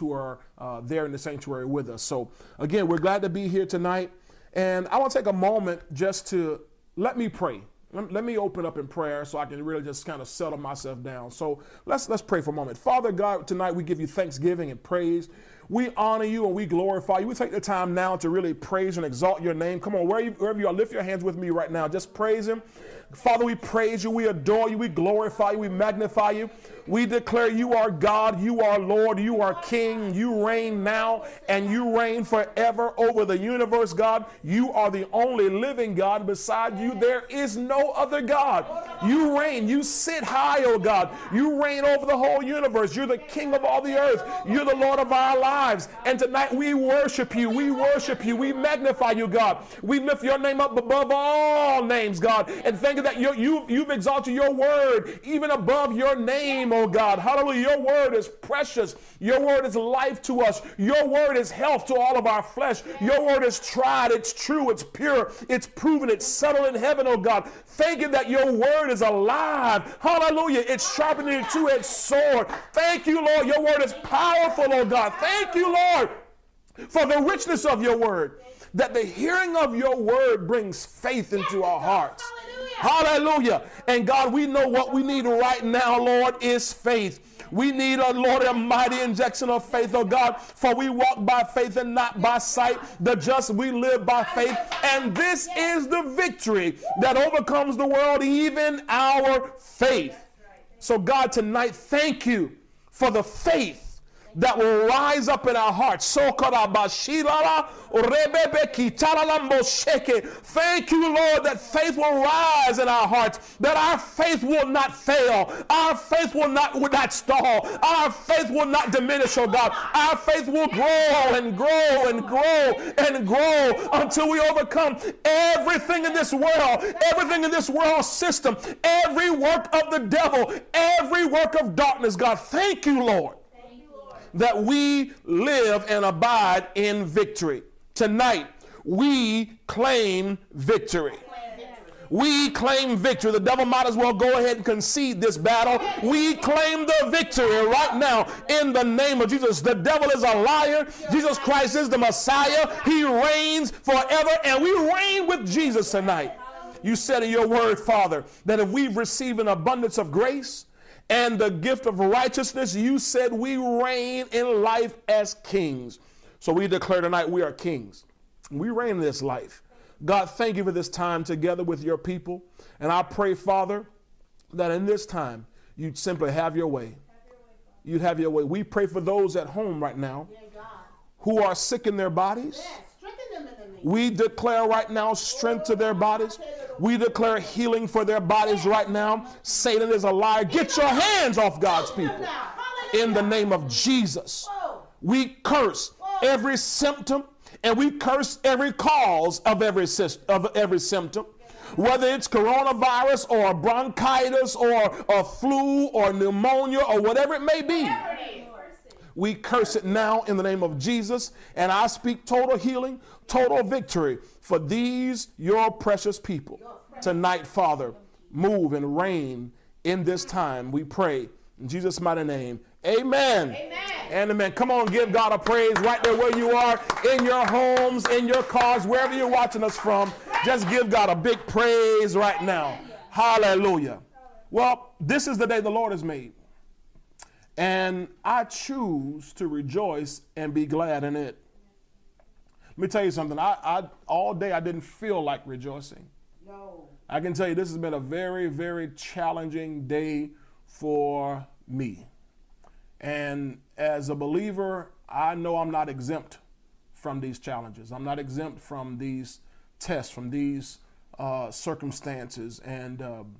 who are uh, there in the sanctuary with us. So, again, we're glad to be here tonight. And I want to take a moment just to let me pray. Let, let me open up in prayer so I can really just kind of settle myself down. So let's let's pray for a moment. Father God, tonight we give you thanksgiving and praise. We honor you and we glorify you. We take the time now to really praise and exalt your name. Come on, wherever you, are, lift your hands with me right now. Just praise him. Father, we praise you, we adore you, we glorify you, we magnify you. We declare you are God, you are Lord, you are King, you reign now, and you reign forever over the universe, God. You are the only living God. Beside you, there is no other God. You reign, you sit high, oh God. You reign over the whole universe. You're the King of all the earth, you're the Lord of our lives. And tonight we worship you, we worship you, we magnify you, God. We lift your name up above all names, God, and thank you that you, you, you've exalted your word even above your name, oh God. Hallelujah. Your word is precious. Your word is life to us. Your word is health to all of our flesh. Your word is tried. It's true. It's pure. It's proven. It's settled in heaven, oh God. Thank you that your word is alive. Hallelujah. It's sharpening a two-edged sword. Thank you, Lord. Your word is powerful, oh God. Thank you, Lord, for the richness of your word. That the hearing of your word brings faith into our hearts. Hallelujah. And God, we know what we need right now, Lord, is faith. We need, a Lord, a mighty injection of faith, oh God, for we walk by faith and not by sight. The just, we live by faith. And this is the victory that overcomes the world, even our faith. So, God, tonight, thank you for the faith that will rise up in our hearts. Thank you, Lord, that faith will rise in our hearts, that our faith will not fail, our faith will not, will not stall, our faith will not diminish, oh God. Our faith will grow and grow and grow and grow until we overcome everything in this world, everything in this world system, every work of the devil, every work of darkness, God. Thank you, Lord that we live and abide in victory. Tonight, we claim victory. We claim victory. The devil might as well go ahead and concede this battle. We claim the victory right now in the name of Jesus. The devil is a liar. Jesus Christ is the Messiah. He reigns forever, and we reign with Jesus tonight. You said in your word, Father, that if we've received an abundance of grace, and the gift of righteousness, you said we reign in life as kings. So we declare tonight we are kings. We reign in this life. God, thank you for this time together with your people. And I pray, Father, that in this time you'd simply have your way. You'd have your way. We pray for those at home right now who are sick in their bodies. We declare right now strength to their bodies. We declare healing for their bodies right now. Satan is a liar. Get your hands off God's people in the name of Jesus. We curse every symptom and we curse every cause of every, of every symptom whether it's coronavirus or bronchitis or a flu or pneumonia or whatever it may be. We curse it now in the name of Jesus, and I speak total healing, total victory for these, your precious people. Tonight, Father, move and reign in this time, we pray. In Jesus' mighty name, amen. Amen. And amen. Come on, give God a praise right there where you are, in your homes, in your cars, wherever you're watching us from. Just give God a big praise right now. Hallelujah. Well, this is the day the Lord has made. And I choose to rejoice and be glad in it. Let me tell you something. I, I all day I didn't feel like rejoicing. No. I can tell you this has been a very, very challenging day for me. And as a believer, I know I'm not exempt from these challenges. I'm not exempt from these tests, from these uh, circumstances. And um,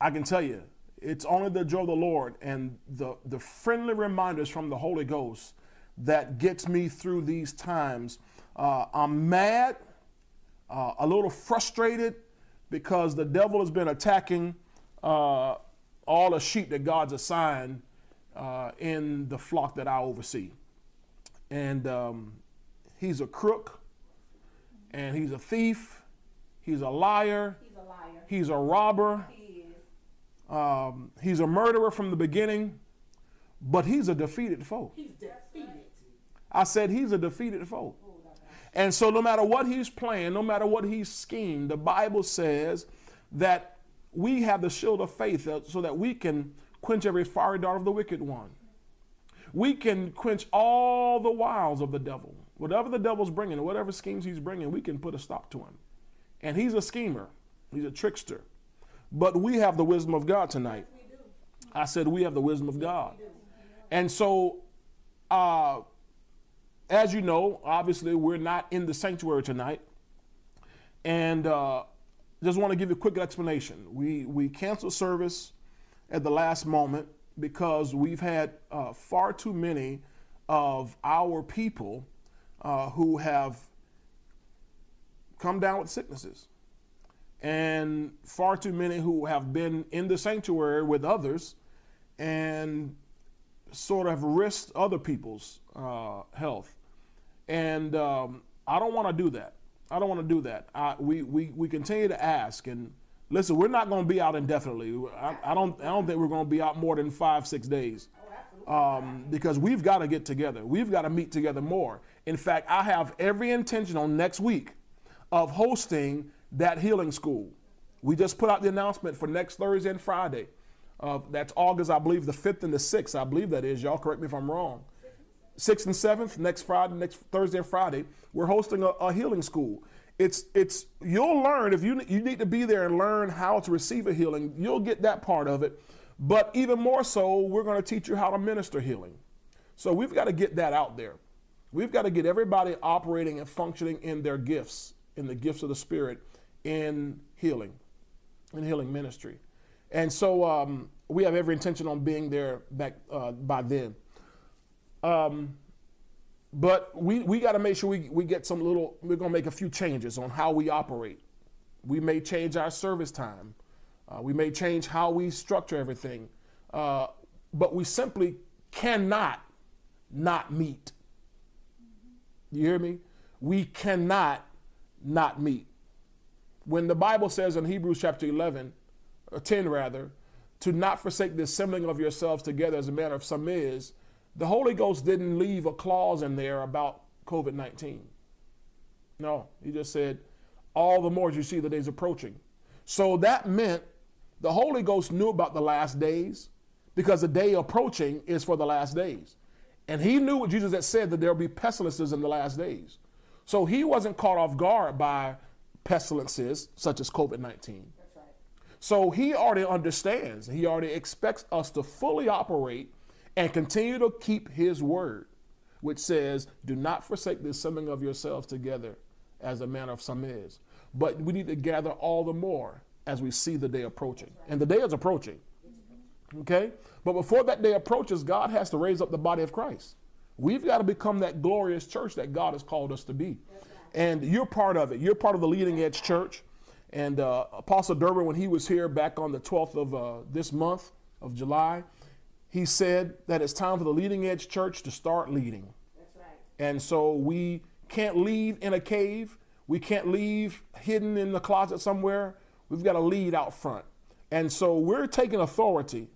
I can tell you, it's only the joy of the Lord and the, the friendly reminders from the Holy Ghost that gets me through these times. Uh, I'm mad, uh, a little frustrated because the devil has been attacking uh, all the sheep that God's assigned uh, in the flock that I oversee. And um, he's a crook, and he's a thief, he's a liar, he's a, liar. He's a robber. Um, he's a murderer from the beginning, but he's a defeated foe. He's defeated. I said he's a defeated foe. And so, no matter what he's playing, no matter what he's schemed, the Bible says that we have the shield of faith so that we can quench every fiery dart of the wicked one. We can quench all the wiles of the devil. Whatever the devil's bringing, whatever schemes he's bringing, we can put a stop to him. And he's a schemer, he's a trickster. But we have the wisdom of God tonight. I said we have the wisdom of God. And so, uh, as you know, obviously, we're not in the sanctuary tonight. And uh, just want to give you a quick explanation. We, we canceled service at the last moment because we've had uh, far too many of our people uh, who have come down with sicknesses, and far too many who have been in the sanctuary with others and sort of risked other people's uh, health. And um, I don't want to do that. I don't want to do that. I, we, we, we continue to ask and listen. We're not going to be out indefinitely. I, I, don't I don't think we're going to be out more than five six days, um, because we've got to get together. We've got to meet together more. In fact, I have every intention on next week of hosting that healing school. We just put out the announcement for next Thursday and Friday. Uh, that's August, I believe, the 5th and the 6th. I believe that is. Y'all correct me if I'm wrong. 6th and 7th, next Friday, next Thursday and Friday, we're hosting a, a healing school. It's it's you'll learn if you you need to be there and learn how to receive a healing. You'll get that part of it, but even more so, we're going to teach you how to minister healing. So we've got to get that out there. We've got to get everybody operating and functioning in their gifts, in the gifts of the Spirit, in healing, in healing ministry. And so um, we have every intention on being there back uh, by then. Um, but we, we got to make sure we, we get some little, we're going to make a few changes on how we operate. We may change our service time. Uh, we may change how we structure everything. Uh, but we simply cannot not meet. You hear me? We cannot not meet. When the Bible says in Hebrews chapter 11, or 10 rather, to not forsake the assembling of yourselves together as a matter of some is, the Holy Ghost didn't leave a clause in there about COVID 19. No, he just said, all the more as you see the days approaching. So that meant the Holy Ghost knew about the last days because the day approaching is for the last days. And he knew what Jesus had said that there'll be pestilences in the last days. So he wasn't caught off guard by pestilences such as COVID 19. Right. So he already understands, he already expects us to fully operate and continue to keep his word, which says, Do not forsake the assembling of yourselves together as a manner of some is. But we need to gather all the more as we see the day approaching. And the day is approaching. Okay? But before that day approaches, God has to raise up the body of Christ. We've got to become that glorious church that God has called us to be. And you're part of it. You're part of the leading edge church. And uh, Apostle Durbin, when he was here back on the 12th of uh, this month of July, he said that it's time for the leading edge church to start leading. That's right. And so we can't lead in a cave. We can't leave hidden in the closet somewhere. We've got to lead out front. And so we're taking authority.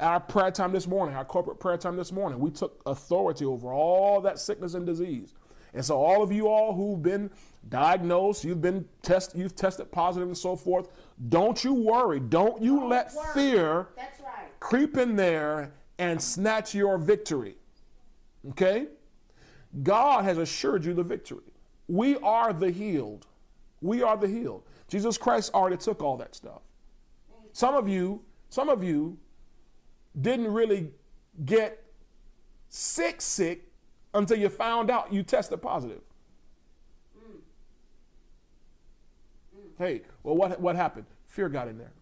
Our prayer time this morning, our corporate prayer time this morning, we took authority over all that sickness and disease. And so all of you all who've been diagnosed, you've been test, you've tested positive and so forth, don't you worry. Don't you don't let worry. fear That's creep in there and snatch your victory. Okay? God has assured you the victory. We are the healed. We are the healed. Jesus Christ already took all that stuff. Some of you, some of you didn't really get sick sick until you found out you tested positive. Hey, well, what, what happened? Fear got in there.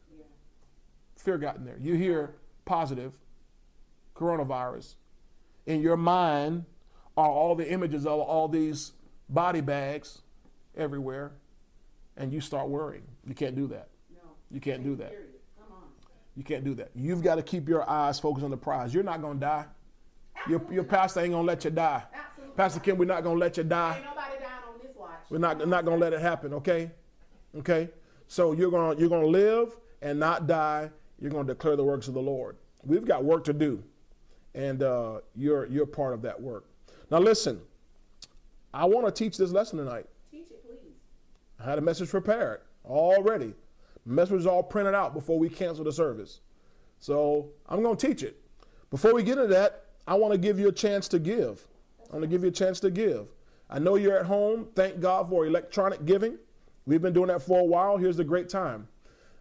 Fear got in there. You hear positive coronavirus, in your mind are all the images of all these body bags everywhere, and you start worrying. You can't do that. No. You can't do that. You can't do that. You've got to keep your eyes focused on the prize. You're not going to die. Your, your pastor ain't going to let you die. Absolutely. Pastor Kim, we're not going to let you die. Ain't nobody dying on this watch. We're not, not going to let it happen, okay? Okay? So you're going you're going to live and not die you're going to declare the works of the Lord. We've got work to do. and uh, you're you're part of that work. Now listen, I want to teach this lesson tonight. Teach it, please. I had a message prepared already. Message was all printed out before we cancel the service. So I'm going to teach it. Before we get into that, I want to give you a chance to give. I want to give you a chance to give. I know you're at home. Thank God for electronic giving. We've been doing that for a while. Here's the great time.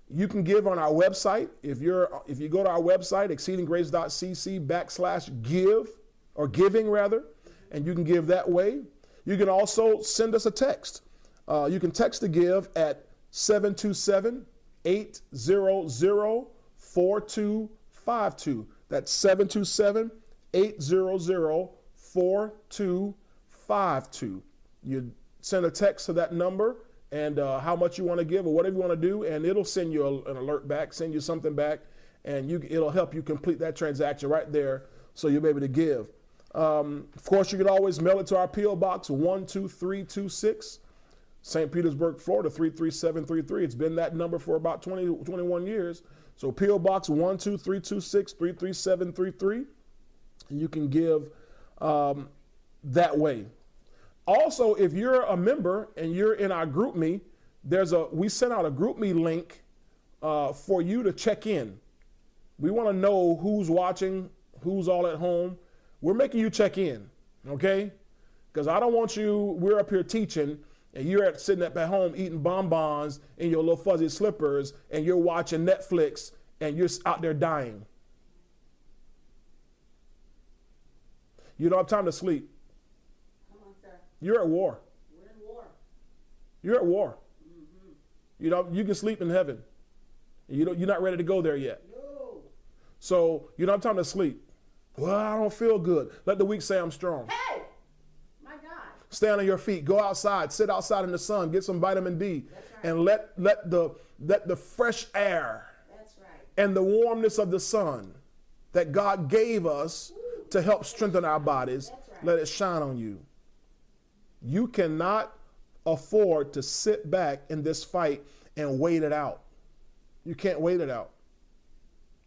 You can give on our website. If you're if you go to our website, exceedinggrace.cc backslash give or giving rather, and you can give that way. You can also send us a text. Uh, you can text to give at 727 800 4252. That's 727 800 4252. You send a text to that number and uh, how much you want to give or whatever you want to do, and it'll send you a, an alert back, send you something back, and you, it'll help you complete that transaction right there so you'll be able to give. Um, of course, you can always mail it to our P.O. Box 12326, St. Petersburg, Florida 33733. It's been that number for about 20, 21 years. So P.O. Box 12326 33733. You can give um, that way. Also, if you're a member and you're in our GroupMe, there's a we sent out a GroupMe link uh, for you to check in. We want to know who's watching, who's all at home. We're making you check in, okay? Because I don't want you. We're up here teaching, and you're at, sitting up at home eating bonbons in your little fuzzy slippers, and you're watching Netflix, and you're out there dying. You don't have time to sleep. Come on. You're at war. We're in war. You're at war. Mm-hmm. You know, you can sleep in heaven. You don't, you're not ready to go there yet. No. So you don't have time to sleep. Well, I don't feel good. Let the weak say I'm strong. Hey! My God. Stand on your feet. Go outside. Sit outside in the sun. Get some vitamin D, That's right. and let let the let the fresh air That's right. and the warmness of the sun that God gave us to help strengthen our bodies, right. let it shine on you. You cannot afford to sit back in this fight and wait it out. You can't wait it out.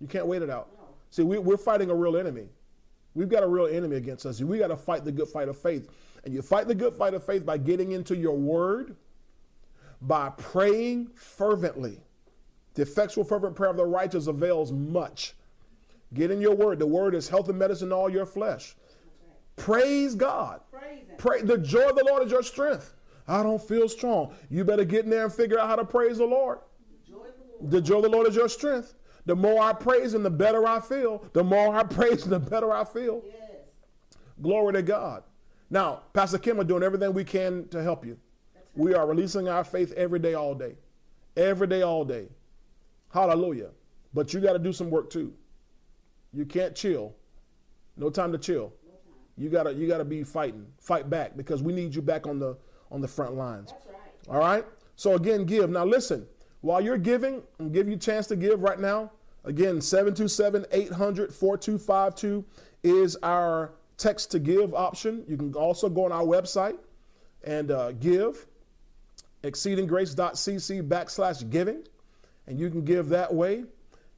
You can't wait it out. No. See, we, we're fighting a real enemy. We've got a real enemy against us. We got to fight the good fight of faith. And you fight the good fight of faith by getting into your word, by praying fervently. The effectual, fervent prayer of the righteous avails much. Get in your word. The word is health and medicine to all your flesh. Praise God. Praise Pray. The joy of the Lord is your strength. I don't feel strong. You better get in there and figure out how to praise the Lord. Joy of the Lord. The joy of the Lord is your strength. The more I praise Him, the better I feel. The more I praise Him, the better I feel. Yes. Glory to God. Now, Pastor Kim are doing everything we can to help you. We are releasing our faith every day, all day. Every day, all day. Hallelujah. But you got to do some work too. You can't chill. No time to chill. No time. You gotta you gotta be fighting. Fight back because we need you back on the on the front lines. That's right. All right? So again, give. Now listen, while you're giving, I'm give you a chance to give right now. Again, 727-800-4252 is our text to give option. You can also go on our website and uh, give exceedinggrace.cc backslash giving, and you can give that way.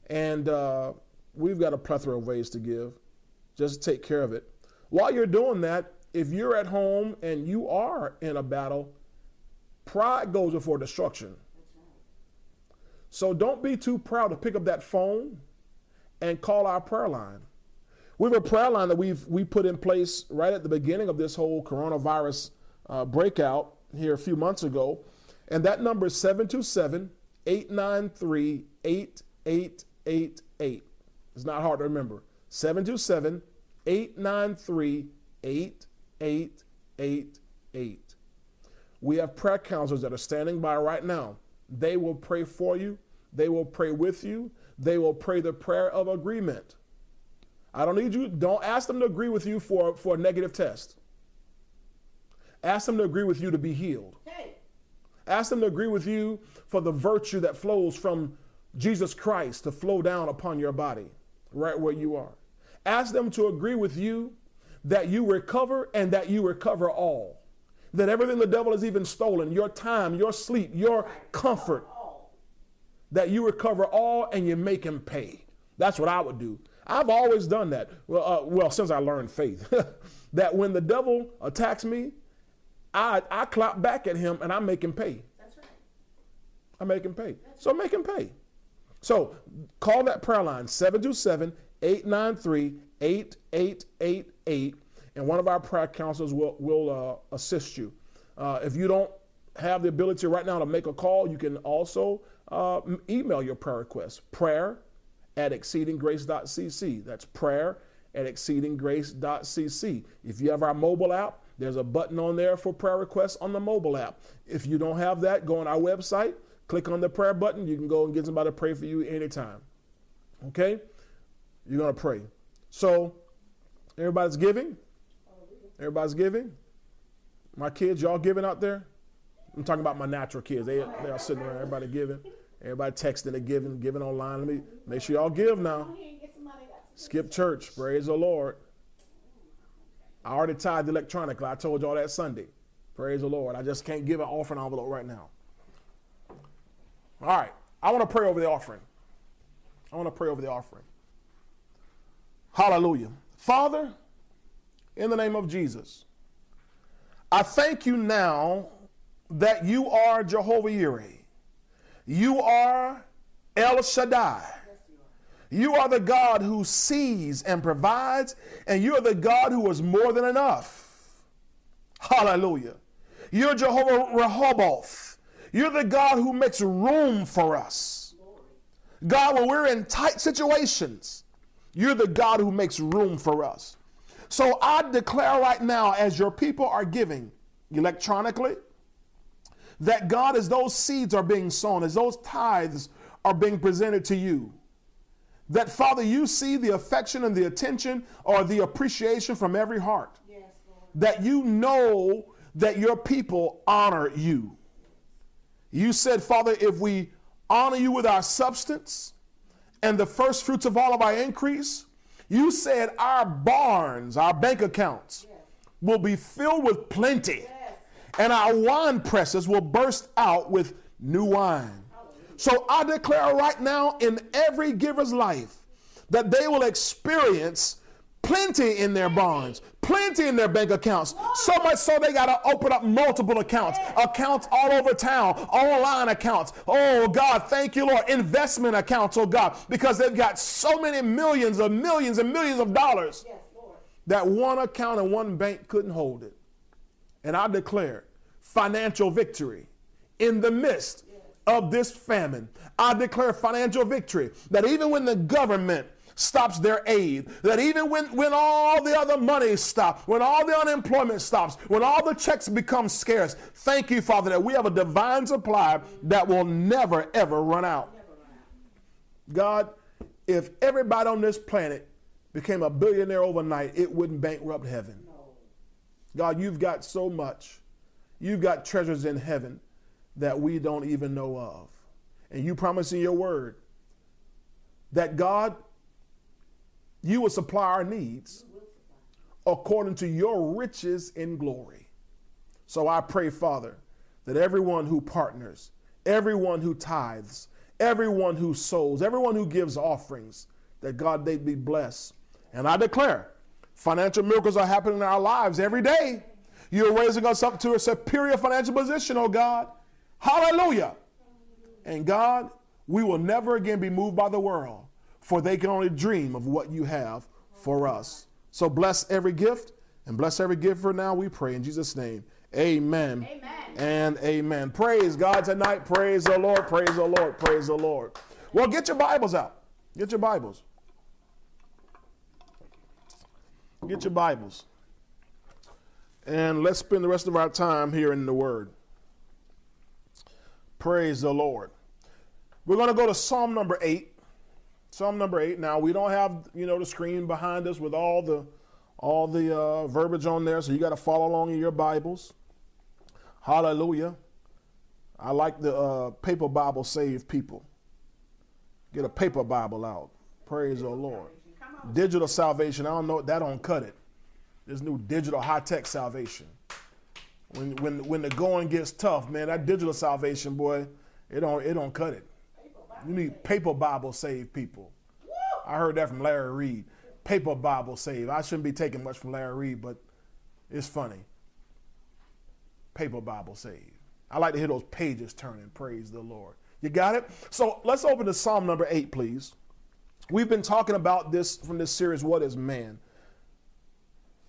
And uh, we've got a plethora of ways to give. Just take care of it. While you're doing that, if you're at home and you are in a battle, pride goes before destruction. So don't be too proud to pick up that phone and call our prayer line. We have a prayer line that we've we put in place right at the beginning of this whole coronavirus uh, breakout here a few months ago. And that number is 727 893 8888. It's not hard to remember. 727 893 8888. We have prayer counselors that are standing by right now. They will pray for you, they will pray with you, they will pray the prayer of agreement. I don't need you, don't ask them to agree with you for, for a negative test. Ask them to agree with you to be healed. Hey! Ask them to agree with you for the virtue that flows from Jesus Christ to flow down upon your body, right where you are. Ask them to agree with you that you recover and that you recover all. That everything the devil has even stolen, your time, your sleep, your comfort, that you recover all and you make him pay. That's what I would do. I've always done that. Well, uh, well, since I learned faith, that when the devil attacks me, I I clap back at him and I make him pay. That's right. I make him pay. So make him pay. So call that prayer line 727 893 8888 and one of our prayer counselors will, will uh, assist you. Uh, if you don't have the ability right now to make a call, you can also uh, email your prayer request prayer at exceedinggrace.cc. That's prayer at exceedinggrace.cc. If you have our mobile app, there's a button on there for prayer requests on the mobile app. If you don't have that, go on our website, click on the prayer button. You can go and get somebody to pray for you anytime. Okay? You're going to pray. So, everybody's giving? Everybody's giving? My kids, y'all giving out there? I'm talking about my natural kids. They, they are sitting around, everybody giving. Everybody texting and giving, giving online. Let me make sure y'all give now. Skip church. Praise the Lord. I already tied electronically. I told y'all that Sunday. Praise the Lord. I just can't give an offering envelope right now. All right. I want to pray over the offering. I want to pray over the offering. Hallelujah. Father, in the name of Jesus, I thank you now that you are Jehovah Yireh. You are El Shaddai. You are the God who sees and provides, and you're the God who is more than enough. Hallelujah. You're Jehovah Rehoboth. You're the God who makes room for us. God, when we're in tight situations, you're the God who makes room for us. So I declare right now, as your people are giving electronically, that God, as those seeds are being sown, as those tithes are being presented to you, that Father, you see the affection and the attention or the appreciation from every heart. Yes, Lord. That you know that your people honor you. You said, Father, if we honor you with our substance and the first fruits of all of our increase, you said our barns, our bank accounts, will be filled with plenty, Yes. and our wine presses will burst out with new wine. So I declare right now in every giver's life that they will experience plenty in their barns, plenty in their bank accounts. So much so they got to open up multiple accounts, accounts all over town, online accounts. Oh God, thank you, Lord. Investment accounts, oh God, because they've got so many millions of millions and millions of dollars Yes, that one account and one bank couldn't hold it. And I declare financial victory in the midst of this famine. I declare financial victory that even when the government stops their aid, that even when, when all the other money stops, when all the unemployment stops, when all the checks become scarce, thank you, Father, that we have a divine supply that will never, ever run out. God, if everybody on this planet became a billionaire overnight, it wouldn't bankrupt heaven. God, you've got so much. You've got treasures in heaven that we don't even know of. And you promise in your word that God, you will supply our needs according to your riches in glory. So I pray, Father, that everyone who partners, everyone who tithes, everyone who sows, everyone who gives offerings, that God, they'd be blessed. And I declare financial miracles are happening in our lives every day. You're raising us up to a superior financial position, oh God. Hallelujah. And God, we will never again be moved by the world, for they can only dream of what you have for us. So bless every gift and bless every giver now, we pray in Jesus' name. Amen. Amen. And amen. Praise God tonight. Praise the Lord. Praise the Lord. Praise the Lord. Well, get your Bibles out. Get your Bibles. Get your Bibles. And let's spend the rest of our time here in the Word. Praise the Lord. We're going to go to Psalm number 8. Psalm number 8. Now, we don't have, you know, the screen behind us with all the all the uh, verbiage on there, so you got to follow along in your Bibles. Hallelujah. I like the uh, paper Bible save people. Get a paper Bible out. Praise the Lord. Digital salvation, I don't know, that don't cut it. This new digital high tech salvation. When when when the going gets tough, man, that digital salvation, boy, it don't it don't cut it. You need paper Bible save people. I heard that from Larry Reed. Paper Bible save. I shouldn't be taking much from Larry Reed, but it's funny. Paper Bible save. I like to hear those pages turning. Praise the Lord. You got it? So let's open to Psalm number eight, please. We've been talking about this from this series, What is Man?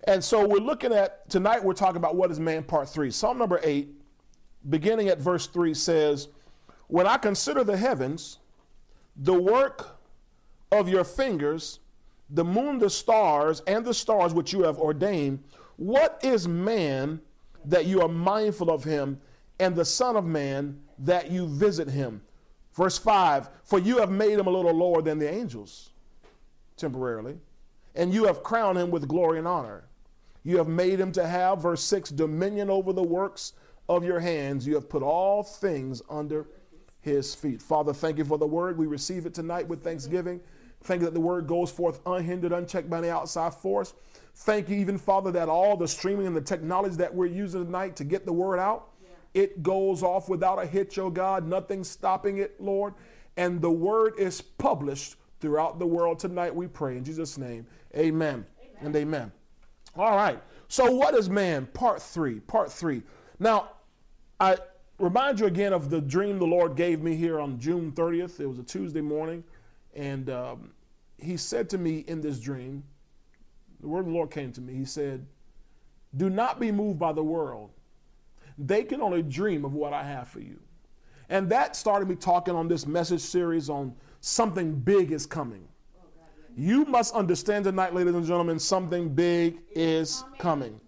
And so we're looking at, tonight we're talking about What is Man, part three. Psalm number eight, beginning at verse three, says, When I consider the heavens, the work of your fingers, the moon, the stars, and the stars which you have ordained, what is man that you are mindful of him, and the Son of Man that you visit him? Verse 5 For you have made him a little lower than the angels, temporarily, and you have crowned him with glory and honor. You have made him to have, verse 6, dominion over the works of your hands. You have put all things under his feet. Father, thank you for the word. We receive it tonight with thanksgiving. Thank you that the word goes forth unhindered, unchecked by any outside force. Thank you, even Father, that all the streaming and the technology that we're using tonight to get the word out, yeah. it goes off without a hitch, oh God. Nothing stopping it, Lord. And the word is published throughout the world tonight, we pray. In Jesus' name, amen, amen. and amen. All right. So, what is man? Part three. Part three. Now, I remind you again of the dream the Lord gave me here on June 30th. It was a Tuesday morning. And um, he said to me in this dream, the word of the Lord came to me. He said, Do not be moved by the world. They can only dream of what I have for you. And that started me talking on this message series on something big is coming. You must understand tonight, ladies and gentlemen, something big is coming.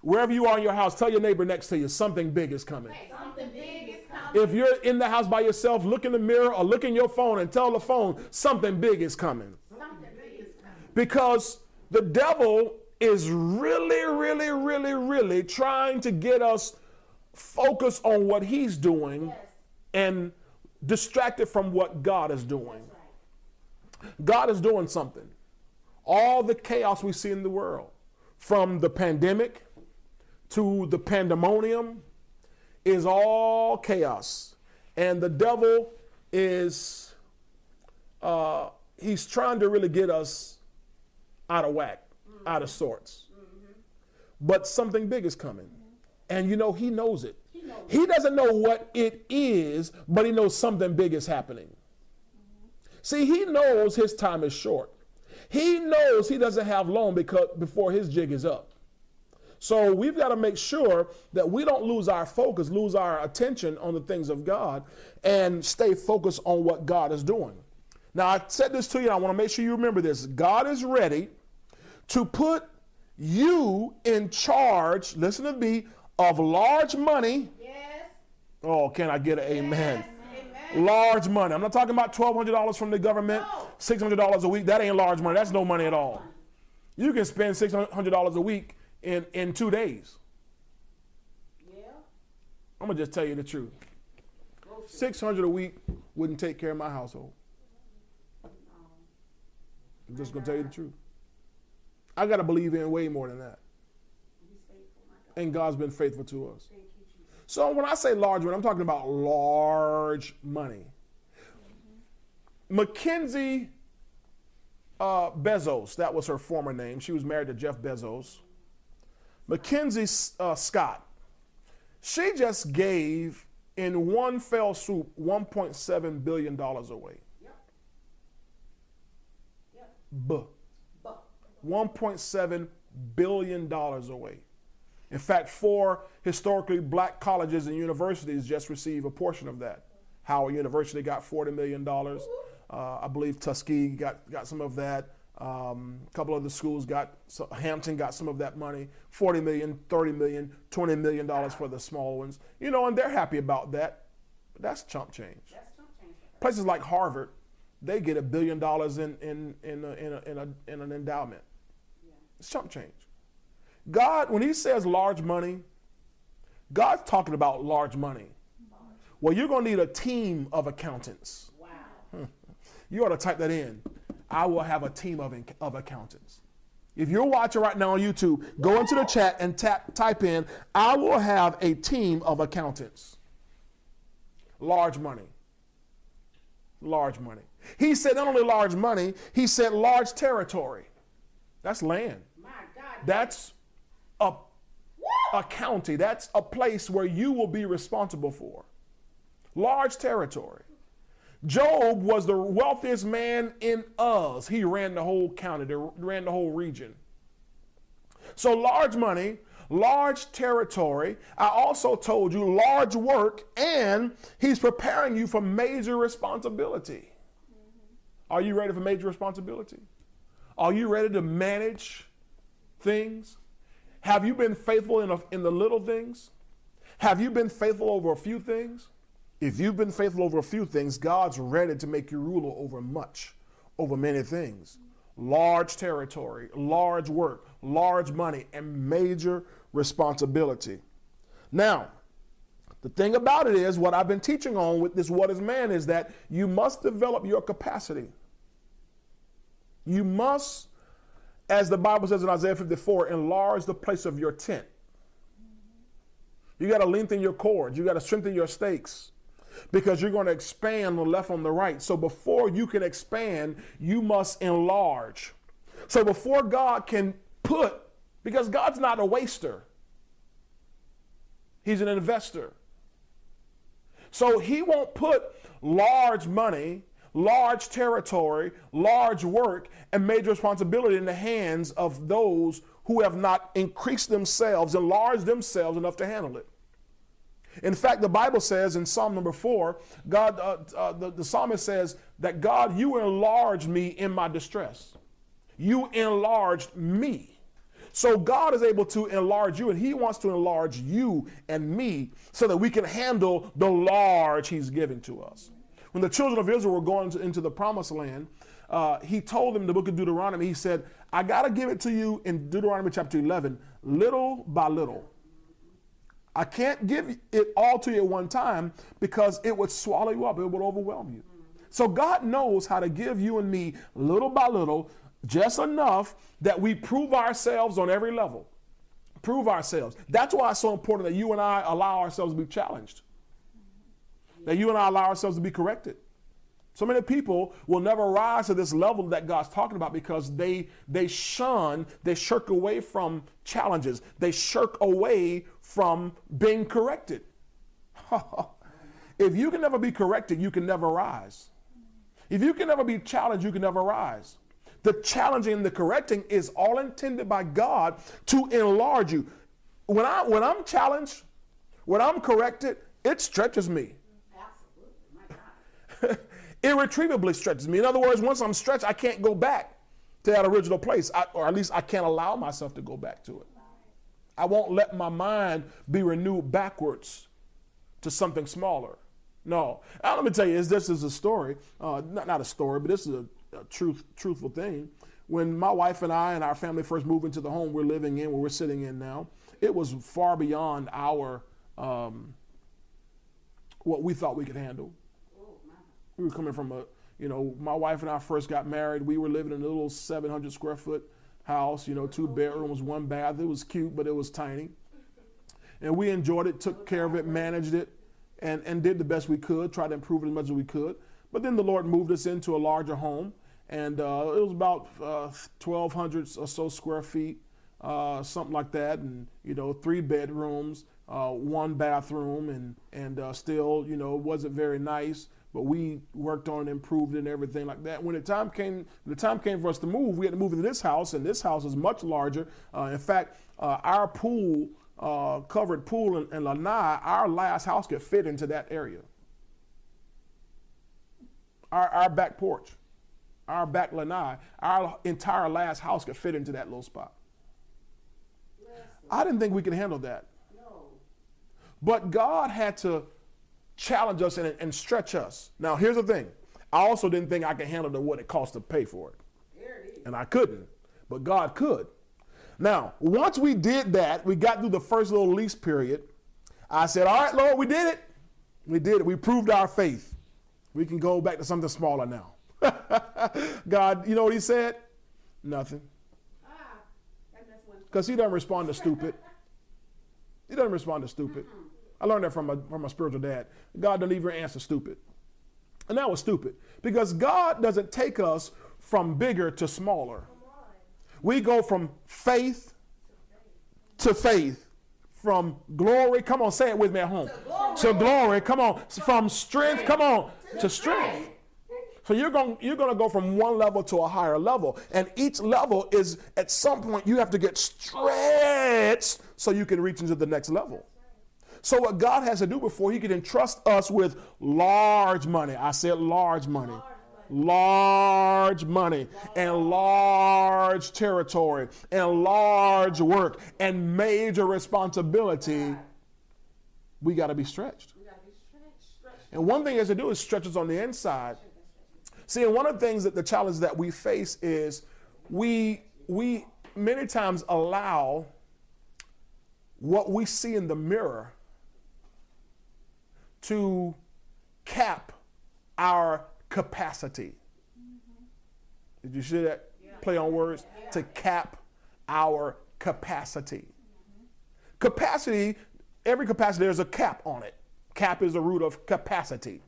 Wherever you are in your house, tell your neighbor next to you, something big is coming. Something big is coming. If you're in the house by yourself, look in the mirror or look in your phone and tell the phone, something big is coming. Something big is coming. Because the devil is really, really, really, really trying to get us focused on what he's doing Yes. and distracted from what God is doing. God is doing something. All the chaos we see in the world, from the pandemic to the pandemonium, is all chaos. And the devil is, uh, he's trying to really get us out of whack, mm-hmm. out of sorts. Mm-hmm. But something big is coming. Mm-hmm. And you know, he knows it. He doesn't know what it is, but he knows something big is happening. See, he knows his time is short. He knows he doesn't have long because before his jig is up. So we've got to make sure that we don't lose our focus, lose our attention on the things of God, and stay focused on what God is doing. Now, I said this to you, I want to make sure you remember this. God is ready to put you in charge, listen to me, of large money. Yes. Oh, can I get an amen? Yes. Large money. I'm not talking about $1,200 from the government, $600 a week. That ain't large money. That's no money at all. You can spend $600 a week in, in two days. Yeah. I'm to just tell you the truth. 600 a week wouldn't take care of my household. I'm just to tell you the truth. I got to believe in way more than that. He's faithful, my God. And God's been faithful to us. So when I say large money, I'm talking about large money. Mackenzie uh, Bezos, that was her former name. She was married to Jeff Bezos. Mackenzie uh, Scott, she just gave in one fell swoop $1.7 billion away. Yep. Yep. But $1.7 billion away. In fact, four historically black colleges and universities just receive a portion of that. Howard University got $40 million. Uh, I believe Tuskegee got, got some of that. Um, a couple of the schools got, so Hampton got some of that money 40 million, 30 million, 20 million dollars for the small ones. You know, and they're happy about that. But that's chump change. that's not changing. Places like Harvard, they get a billion dollars in, in, in, a, in, a, in, a, in an endowment. It's chump change. God, when He says large money, God's talking about large money. Well, you're going to need a team of accountants. Wow. You ought to type that in. I will have a team of, of accountants. If you're watching right now on YouTube, go into the chat and tap, type in, I will have a team of accountants. Large money. Large money. He said not only large money, he said large territory. That's land. My God. That's a, a county. That's a place where you will be responsible for. Large territory. Job was the wealthiest man in Uz. He ran the whole county, they ran the whole region. So large money, large territory. I also told you large work, and he's preparing you for major responsibility. Are you ready for major responsibility? Are you ready to manage things? Have you been faithful in, a, in the little things? Have you been faithful over a few things? If you've been faithful over a few things, God's ready to make you ruler over much, over many things. Large territory, large work, large money, and major responsibility. Now, the thing about it is, what I've been teaching on with this What is Man is that you must develop your capacity. You must, as the Bible says in Isaiah 54, enlarge the place of your tent. You got to lengthen your cords, you got to strengthen your stakes because you're going to expand on the left on the right. So before you can expand, you must enlarge. So before God can put, because God's not a waster, He's an investor. So He won't put large money, large territory, large work, and major responsibility in the hands of those who have not increased themselves, enlarged themselves enough to handle it. In fact, the Bible says in Psalm number four, God, uh, uh, the, the psalmist says that God, you enlarged me in my distress. You enlarged me. So God is able to enlarge you, and He wants to enlarge you and me so that we can handle the large He's giving to us. When the children of Israel were going to, into the promised land, uh, He told them in the book of Deuteronomy, He said, I got to give it to you in Deuteronomy chapter 11, little by little. I can't give it all to you at one time because it would swallow you up, it would overwhelm you. So God knows how to give you and me little by little, just enough that we prove ourselves on every level. Prove ourselves. That's why it's so important that you and I allow ourselves to be challenged. That you and I allow ourselves to be corrected. So many people will never rise to this level that God's talking about because they they shun, they shirk away from challenges. They shirk away from being corrected. if you can never be corrected, you can never rise. If you can never be challenged, you can never rise. The challenging and the correcting is all intended by God to enlarge you. When I when I'm challenged, when I'm corrected, it stretches me. Absolutely. My God. irretrievably stretches me. In other words, once I'm stretched, I can't go back to that original place, I, or at least I can't allow myself to go back to it. I won't let my mind be renewed backwards to something smaller. No. Now, let me tell you, is this is a story, uh, not, not a story, but this is a, a truth, truthful thing. When my wife and I and our family first moved into the home we're living in, where we're sitting in now, it was far beyond our um, what we thought we could handle. We were coming from a, you know, my wife and I first got married. We were living in a little 700 square foot house, you know, two bedrooms, one bath. It was cute, but it was tiny. And we enjoyed it, took care of it, managed it, and, and did the best we could, tried to improve it as much as we could. But then the Lord moved us into a larger home, and uh, it was about uh, 1,200 or so square feet, uh, something like that, and, you know, three bedrooms, uh, one bathroom, and, and uh, still, you know, wasn't very nice but we worked on it, improved and everything like that. When the time came, the time came for us to move, we had to move into this house, and this house is much larger. Uh, in fact, uh, our pool, uh, covered pool in, in Lanai, our last house could fit into that area. Our, our back porch, our back Lanai, our entire last house could fit into that little spot. I didn't think we could handle that. No. But God had to challenge us and, and stretch us. Now, here's the thing I also didn't think I could handle the, what it cost to pay for it. There it is. And I couldn't, but God could. Now, once we did that, we got through the first little lease period. I said, All right, Lord, we did it. We did it. We proved our faith. We can go back to something smaller now. God, you know what he said? Nothing. Ah, that mess went. Because he doesn't respond to stupid. He doesn't respond to stupid. I learned that from my, from a spiritual dad. God doesn't even answer stupid. And that was stupid because God doesn't take us from bigger to smaller. We go from faith to faith, from glory, come on, say it with me at home, to glory, come on, from strength, come on, to strength. So you're going you're going to go from one level to a higher level, and each level is at some point you have to get stretched so you can reach into the next level. So what God has to do before He can entrust us with large money, I said large money, large money, and large territory, and large work, and major responsibility, we got to be stretched. And one thing has to do is stretch us on the inside. See, and one of the things that the challenge that we face is we we many times allow what we see in the mirror to cap our capacity. Did you see that play on words? To cap our capacity. Capacity, every capacity, there's a cap on it. Cap is the root of capacity.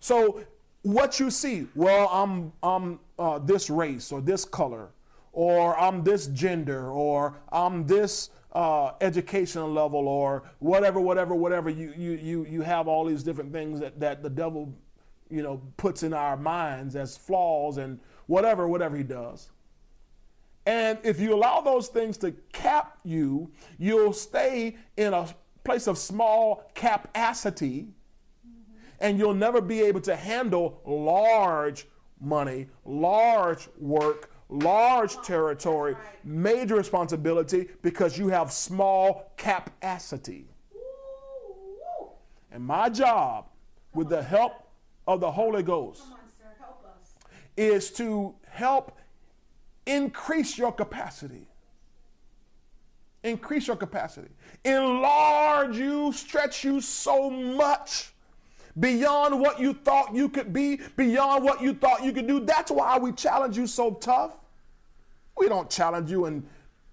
So what you see, well, I'm I'm uh, this race or this color, or I'm this gender, or I'm this uh, educational level, or whatever, whatever, whatever. You you you you have all these different things that that the devil, you know, puts in our minds as flaws and whatever, whatever he does. And if you allow those things to cap you, you'll stay in a place of small capacity and you'll never be able to handle large money, large work, large territory, major responsibility because you have small capacity. And my job, with the help of the Holy Ghost, Come on, sir, help us. is to help increase your capacity. Increase your capacity. Enlarge you, stretch you so much beyond what you thought you could be, beyond what you thought you could do. That's why we challenge you so tough. We don't challenge you and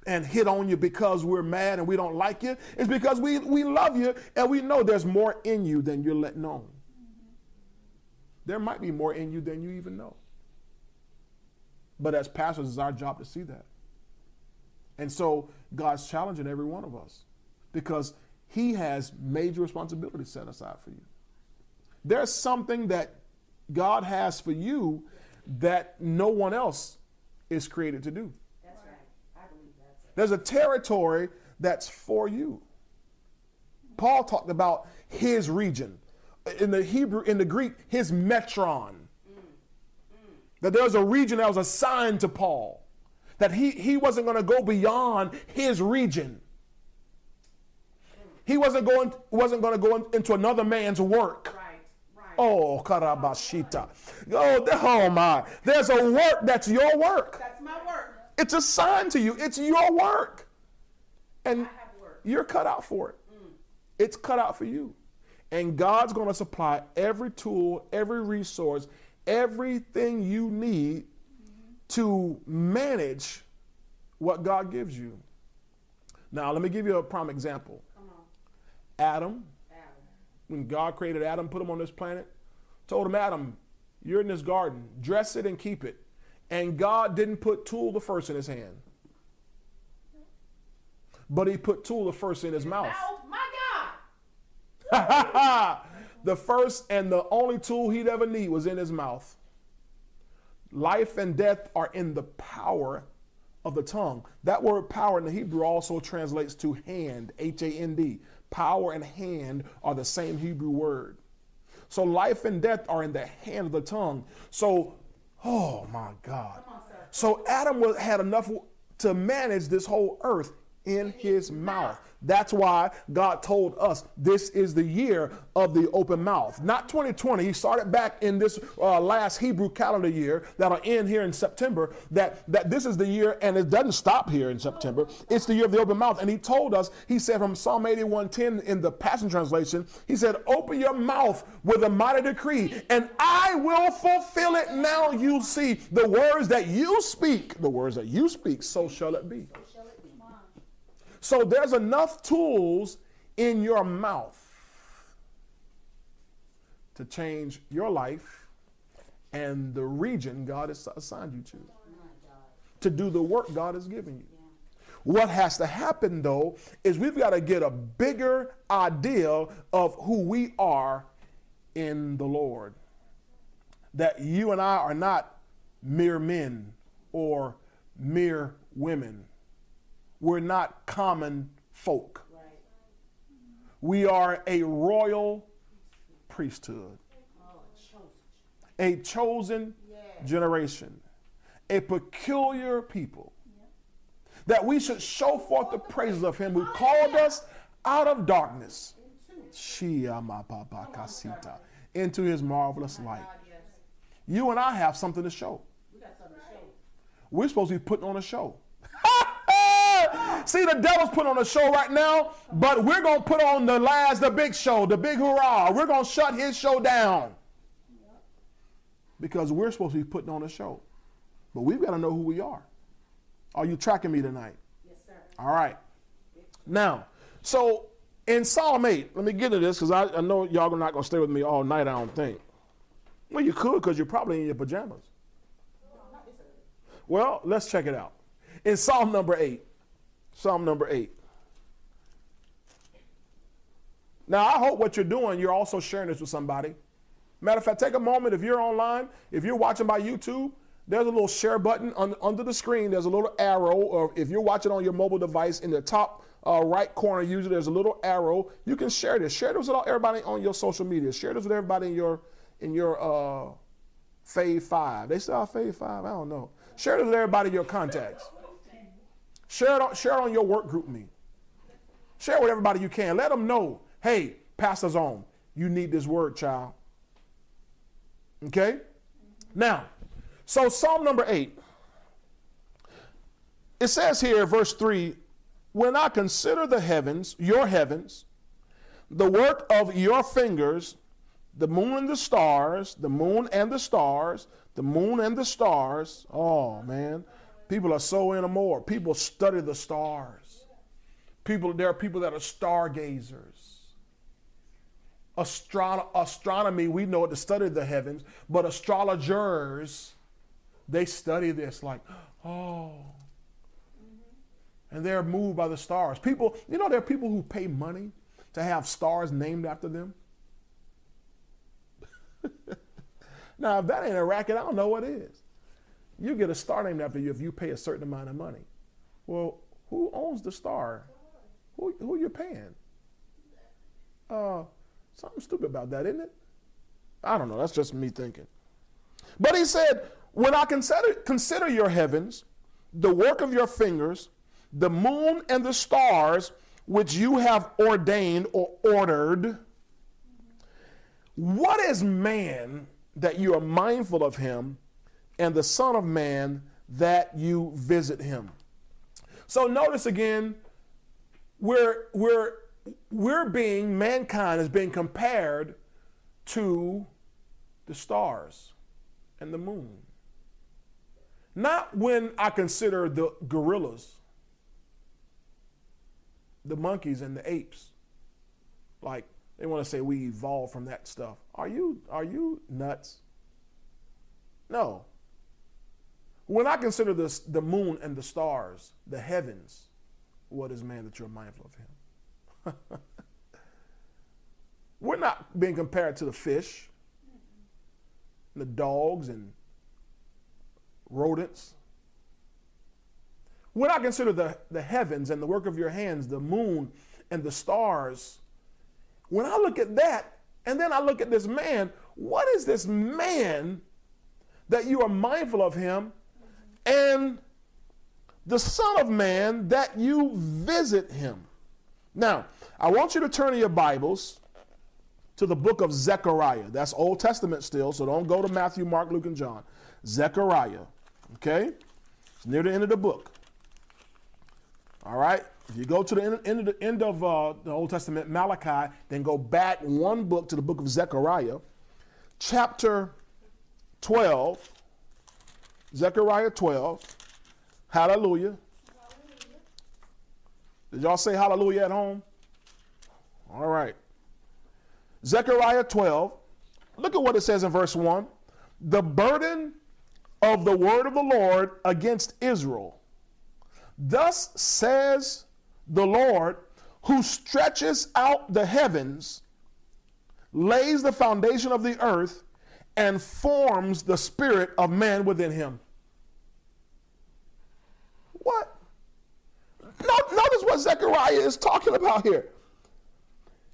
and hit on you because we're mad and we don't like you. It's because we, we love you and we know there's more in you than you're letting on. There might be more in you than you even know. But as pastors, it's our job to see that. And so God's challenging every one of us because He has major responsibilities set aside for you. There's something that God has for you that no one else is created to do. That's right. I believe that's it. There's a territory that's for you. Paul talked about his region. In the Hebrew, in the Greek, his metron. That there was a region that was assigned to Paul. That he, he wasn't going to go beyond his region. He wasn't going wasn't going to go in- into another man's work. Oh, karabashita. Oh, oh my. There's a work that's your work. That's my work. It's assigned to you. It's your work. And work. you're cut out for it. Mm. It's cut out for you. And God's going to supply every tool, every resource, everything you need mm-hmm. to manage what God gives you. Now, let me give you a prime example. Come on, Adam, Adam. When God created Adam, put him on this planet, told him, Adam, you're in this garden, dress it and keep it. And God didn't put tool the first in his hand, but he put tool the first in his mouth. Oh my God. the first and the only tool he'd ever need was in his mouth. Life and death are in the power of the tongue. That word power in the Hebrew also translates to hand, H A N D. Power and hand are the same Hebrew word. So life and death are in the hand of the tongue. So, oh my God. On. So Adam was, had enough to manage this whole earth in his mouth. That's why God told us this is the year of the open mouth. Not 2020. He started back in this uh, last Hebrew calendar year that'll end here in September. That, that this is the year, and it doesn't stop here in September. It's the year of the open mouth. And he told us, he said from Psalm 81:10 in the Passion Translation, he said, Open your mouth with a mighty decree, and I will fulfill it. Now you see the words that you speak, the words that you speak, so shall it be. Shall it be? So there's enough tools in your mouth to change your life and the region God has assigned you to, to do the work God has given you. What has to happen though is we've got to get a bigger idea of who we are in the Lord. That you and I are not mere men or mere women. We're not common folk. Right. We are a royal priesthood, Oh, chosen. a chosen Yeah. generation, a peculiar people. That we should show forth the praises of him who called us out of darkness Shia ma pa pa kasita, into his marvelous light. You and I have something to show. We got something to show. We're supposed to be putting on a show. See, the devil's put on a show right now, but we're going to put on the last, the big show, the big hurrah. We're going to shut his show down because we're supposed to be putting on a show. But we've got to know who we are. Are you tracking me tonight? Yes, sir. All right. Now, so in Psalm 8, let me get to this because I, I know y'all are not going to stay with me all night, I don't think. Well, you could because you're probably in your pajamas. Well, let's check it out. In Psalm number 8, Psalm number 8. Now, I hope what you're doing, you're also sharing this with somebody. Matter of fact, take a moment if you're online, if you're watching by YouTube, there's a little share button on, under the screen. There's a little arrow, or if you're watching on your mobile device in the top uh, right corner, usually there's a little arrow. You can share this. Share this with all- everybody on your social media. Share this with everybody in your in your uh, Fave Five. They still have Fave Five. I don't know. Share this with everybody in your contacts. Share it on, share it on your work GroupMe. Share it with everybody you can. Let them know, hey, pastor's on. You need this word, child. Okay? Now, so Psalm number eight. It says here, verse 3 When I consider the heavens, your heavens, the work of your fingers, the moon and the stars, the moon and the stars, the moon and the stars. Oh, man. People are so in more. People study the stars. People, there are people that are stargazers. Astron- astronomy, we know it to study the heavens, but astrologers, they study this like, oh. And they're moved by the stars. People, you know, there are people who pay money to have stars named after them. now, if that ain't a racket, I don't know what is. You get a star named after you if you pay a certain amount of money. Well, who owns the star? Who, who you paying? Uh, something stupid about that, isn't it? I don't know. That's just me thinking. But he said, when I consider, consider your heavens, the work of your fingers, the moon and the stars, which you have ordained or ordered, what is man that you are mindful of him, and the Son of Man that you visit him? So notice again, we're, we're, we're being, mankind is being compared to the stars and the moon. Not when I consider the gorillas, the monkeys and the apes. Like they want to say we evolved from that stuff. Are you are you nuts? No. When I consider this the moon and the stars, the heavens, what is man that you're mindful of him? We're not being compared to the fish, the dogs, and rodents. When I consider the, the heavens and the work of your hands, the moon and the stars, when I look at that, and then I look at this man, what is this man that you are mindful of him, and the Son of Man that you visit him? Now, I want you to turn your Bibles to the book of Zechariah. That's Old Testament still, so don't go to Matthew, Mark, Luke, and John. Zechariah, okay? It's near the end of the book. All right? If you go to the end, end of, the, end of uh, the Old Testament, Malachi, then go back one book to the book of Zechariah, chapter 12. Zechariah 12. Hallelujah. Did y'all say hallelujah at home? All right. Zechariah 12. look at what it says in verse 1 the burden of the word of the Lord against Israel. Thus says the Lord, who stretches out the heavens, lays the foundation of the earth, and forms the spirit of man within him. What? Notice what Zechariah is talking about here.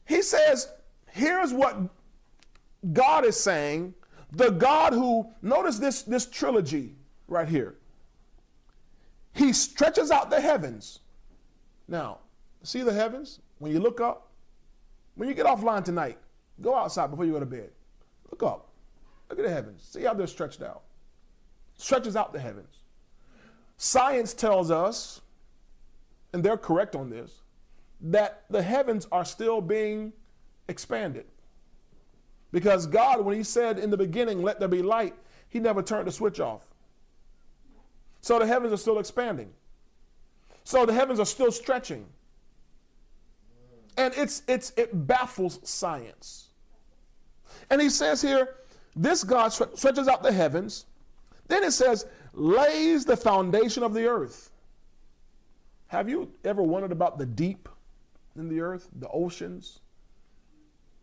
He says, here's what God is saying. The God who, notice this, this trilogy right here. He stretches out the heavens. Now, see the heavens? When you look up, when you get offline tonight, go outside before you go to bed. Look up. Look at the heavens. See how they're stretched out. Stretches out the heavens. Science tells us, and they're correct on this, that the heavens are still being expanded. Because God, when He said in the beginning, let there be light, He never turned the switch off. So the heavens are still expanding. So the heavens are still stretching. And it's, it's, it baffles science. And he says here, this God stretches out the heavens. Then it says, lays the foundation of the earth. Have you ever wondered about the deep in the earth, the oceans,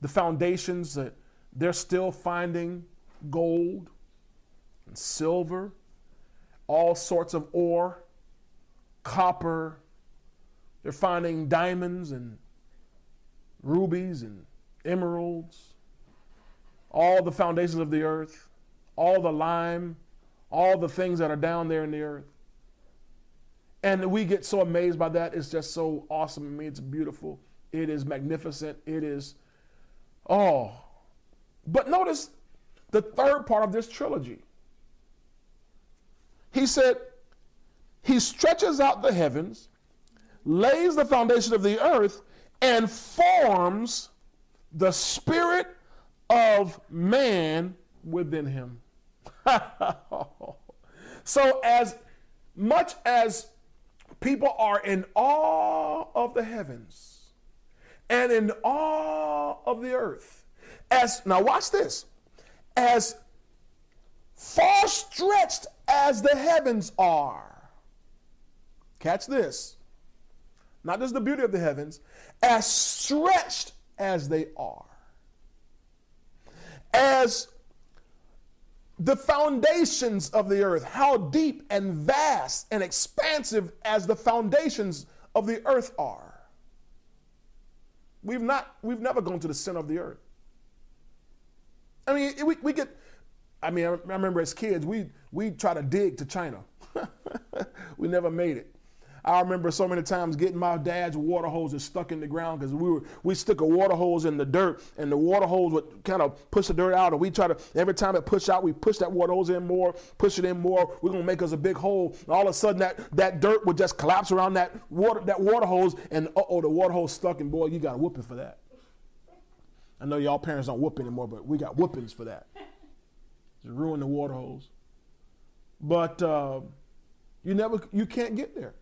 the foundations that they're still finding gold and silver, all sorts of ore, copper. They're finding diamonds and rubies and emeralds, all the foundations of the earth, all the lime, all the things that are down there in the earth. And we get so amazed by that. It's just so awesome. I mean, it's beautiful. It is magnificent. It is, oh. But notice the third part of this trilogy. He said, He stretches out the heavens, lays the foundation of the earth, and forms the spirit of man within him. so, as much as people are in awe of the heavens and in awe of the earth, as now watch this, as far stretched as the heavens are, catch this, not just the beauty of the heavens, as stretched as they are, as the foundations of the earth, how deep and vast and expansive as the foundations of the earth are. We've not, we've never gone to the center of the earth. I mean, we, we get, I mean, I remember as kids, we, we try to dig to China. we never made it. I remember so many times getting my dad's water hoses stuck in the ground because we were we stick a water hose in the dirt and the water hose would kind of push the dirt out and we try to every time it pushed out we push that water hose in more push it in more we're gonna make us a big hole and all of a sudden that that dirt would just collapse around that water that water hose and oh the water hose stuck and boy you got a whooping for that. I know y'all parents don't whoop anymore but we got whoopings for that. Just ruin the water hose. But uh, you never you can't get there.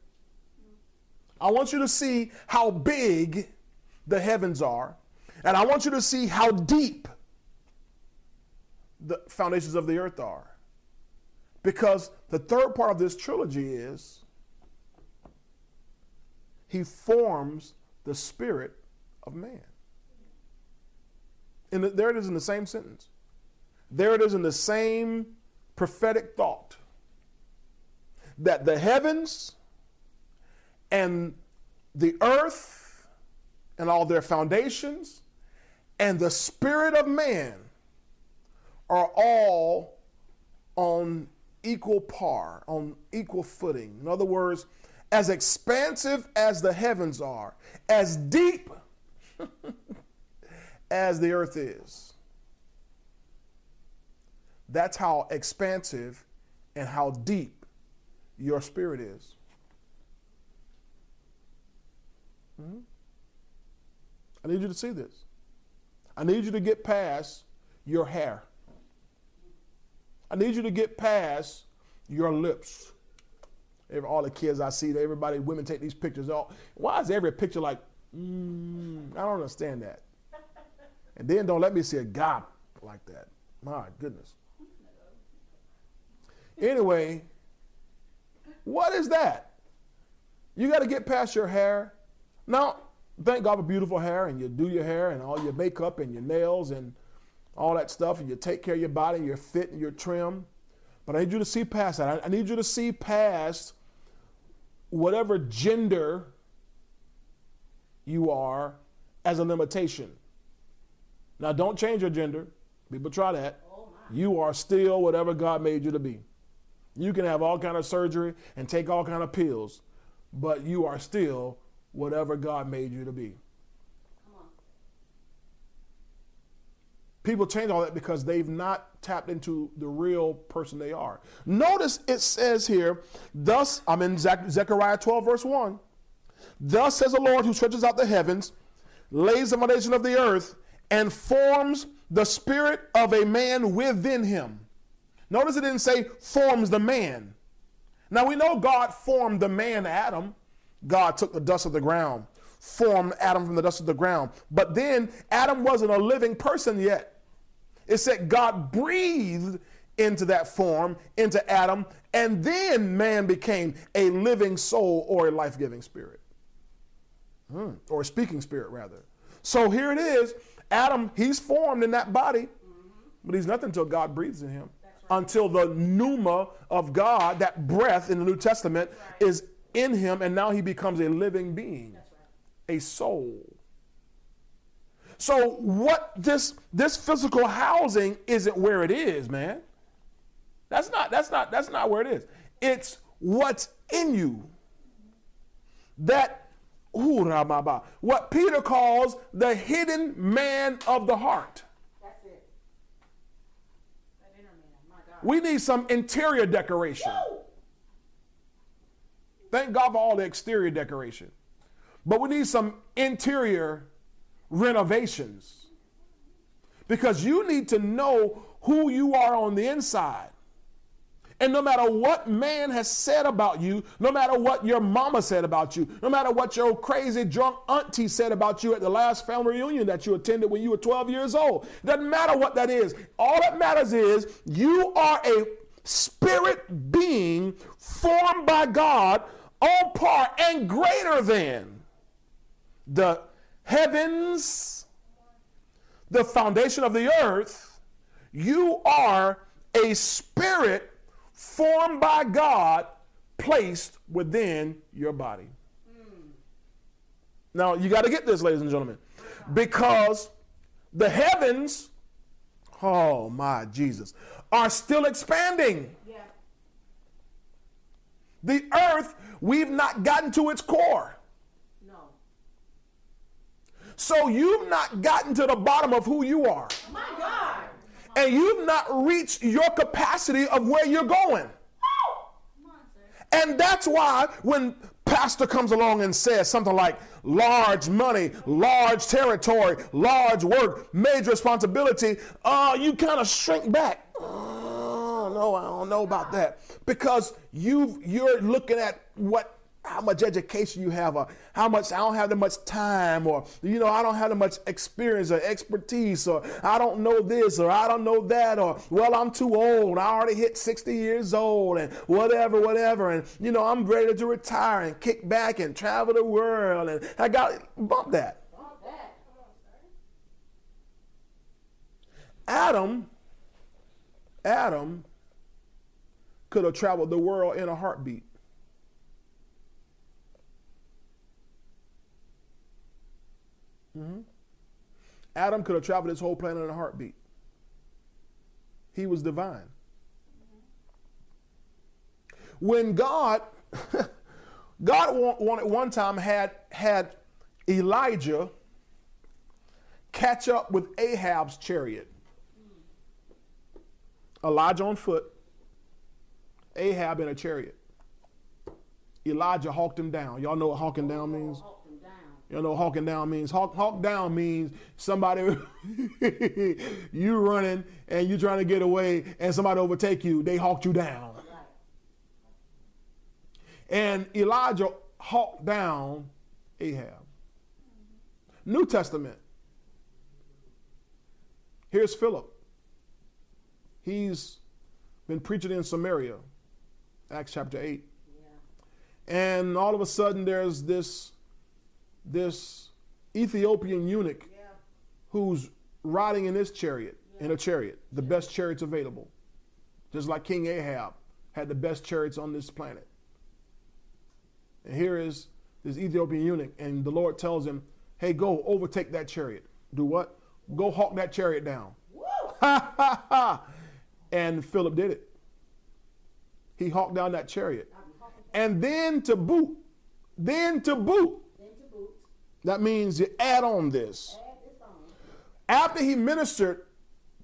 I want you to see how big the heavens are, and I want you to see how deep the foundations of the earth are. Because the third part of this trilogy is he forms the spirit of man. And there it is in the same sentence. There it is in the same prophetic thought that the heavens and the earth and all their foundations and the spirit of man are all on equal par, on equal footing. In other words, as expansive as the heavens are, as deep as the earth is. That's how expansive and how deep your spirit is. Mm-hmm. I need you to see this. I need you to get past your hair. I need you to get past your lips. All the kids I see, everybody, women take these pictures. All why is every picture like? Mm, I don't understand that. And then don't let me see a guy like that. My goodness. Anyway, what is that? You got to get past your hair. Now, thank God for beautiful hair, and you do your hair and all your makeup and your nails and all that stuff, and you take care of your body, and you're fit and you're trim. But I need you to see past that. I need you to see past whatever gender you are as a limitation. Now, don't change your gender. People try that. Oh, you are still whatever God made you to be. You can have all kind of surgery and take all kind of pills, but you are still whatever God made you to be. People change all that because they've not tapped into the real person they are. Notice it says here, thus, I'm in Zechariah 12, verse 1. Thus says the Lord who stretches out the heavens, lays the foundation of the earth, and forms the spirit of a man within him. Notice it didn't say forms the man. Now we know God formed the man Adam. God took the dust of the ground, formed Adam from the dust of the ground. But then Adam wasn't a living person yet. It said God breathed into that form, into Adam, and then man became a living soul or a life giving spirit. Hmm. Or a speaking spirit, rather. So here it is Adam, he's formed in that body, but he's nothing until God breathes in him. Until the pneuma of God, that breath in the New Testament, right. is in him, and now he becomes a living being, right. a soul. So what this this physical housing isn't where it is, man. That's not that's not that's not where it is. It's what's in you. That what Peter calls the hidden man of the heart. That's it. That inner man. My God. We need some interior decoration. Woo! Thank God for all the exterior decoration. But we need some interior renovations. Because you need to know who you are on the inside. And no matter what man has said about you, no matter what your mama said about you, no matter what your crazy drunk auntie said about you at the last family reunion that you attended when you were 12 years old, doesn't matter what that is. All that matters is you are a spirit being formed by God on par and greater than the heavens, the foundation of the earth. You are a spirit formed by God, placed within your body. Mm. Now, you got to get this, ladies and gentlemen, because the heavens, oh my Jesus, are still expanding. The earth, we've not gotten to its core. No. So you've not gotten to the bottom of who you are. My God and you've not reached your capacity of where you're going. And that's why when pastor comes along and says something like large money, large territory, large work, major responsibility, uh, you kind of shrink back. No, I don't know about that. Because you you're looking at what how much education you have or how much I don't have that much time or you know I don't have that much experience or expertise or I don't know this or I don't know that or well I'm too old I already hit 60 years old and whatever whatever and you know I'm ready to retire and kick back and travel the world and I got. Bump that. Adam Adam could have traveled the world in a heartbeat. Mm-hmm. Adam could have traveled this whole planet in a heartbeat. He was divine. When God, God wanted one time had had Elijah catch up with Ahab's chariot. Elijah on foot, Ahab in a chariot. Elijah hawked him down. Y'all know what hawking down means? Y'all know, what hawking down means hawk, hawk down means somebody you running and you trying to get away and somebody overtake you. They hawked you down. And Elijah hawked down Ahab. New Testament. Here's Philip. He's been preaching in Samaria, Acts chapter 8. Yeah. And all of a sudden there's this this Ethiopian eunuch Yeah. who's riding in this chariot, in a chariot, the best chariots available. Just like King Ahab had the best chariots on this planet. And here is this Ethiopian eunuch, and the Lord tells him, Hey, go overtake that chariot. Do what? Go hawk that chariot down. Woo! Ha ha ha! And Philip did it. He hawked down that chariot. I'll be hawking And then to boot, then to boot, then to boot. that means you add on this. Add this on. After he ministered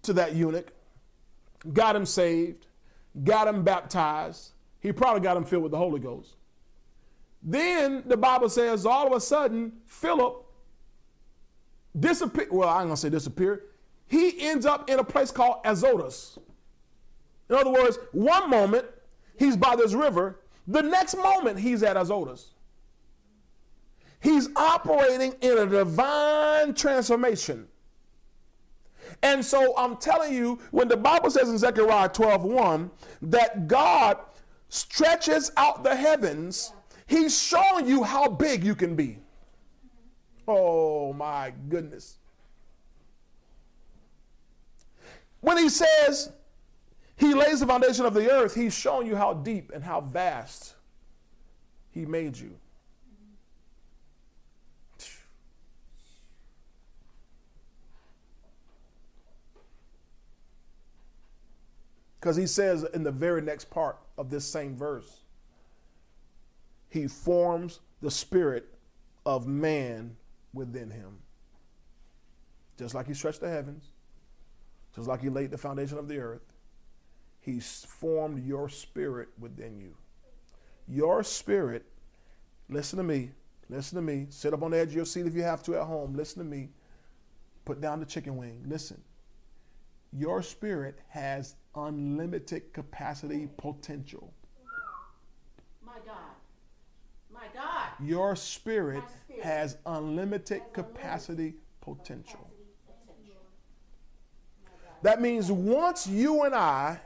to that eunuch, got him saved, got him baptized, he probably got him filled with the Holy Ghost. Then the Bible says all of a sudden, Philip disappeared. Well, I'm going to say disappeared. He ends up in a place called Azotus. In other words, one moment he's by this river, the next moment he's at Azotus. He's operating in a divine transformation. And so I'm telling you, when the Bible says in Zechariah 12 that God stretches out the heavens, He's showing you how big you can be. Oh my goodness. When He says He lays the foundation of the earth, He's showing you how deep and how vast He made you. Because he says in the very next part of this same verse, he forms the spirit of man within him. Just like he stretched the heavens, just like he laid the foundation of the earth, he's formed your spirit within you. Your spirit, listen to me, listen to me, sit up on the edge of your seat if you have to at home, listen to me, put down the chicken wing, listen your spirit has unlimited capacity potential. My God. My God. Your spirit, spirit has unlimited has capacity potential. Potential. That means once you and I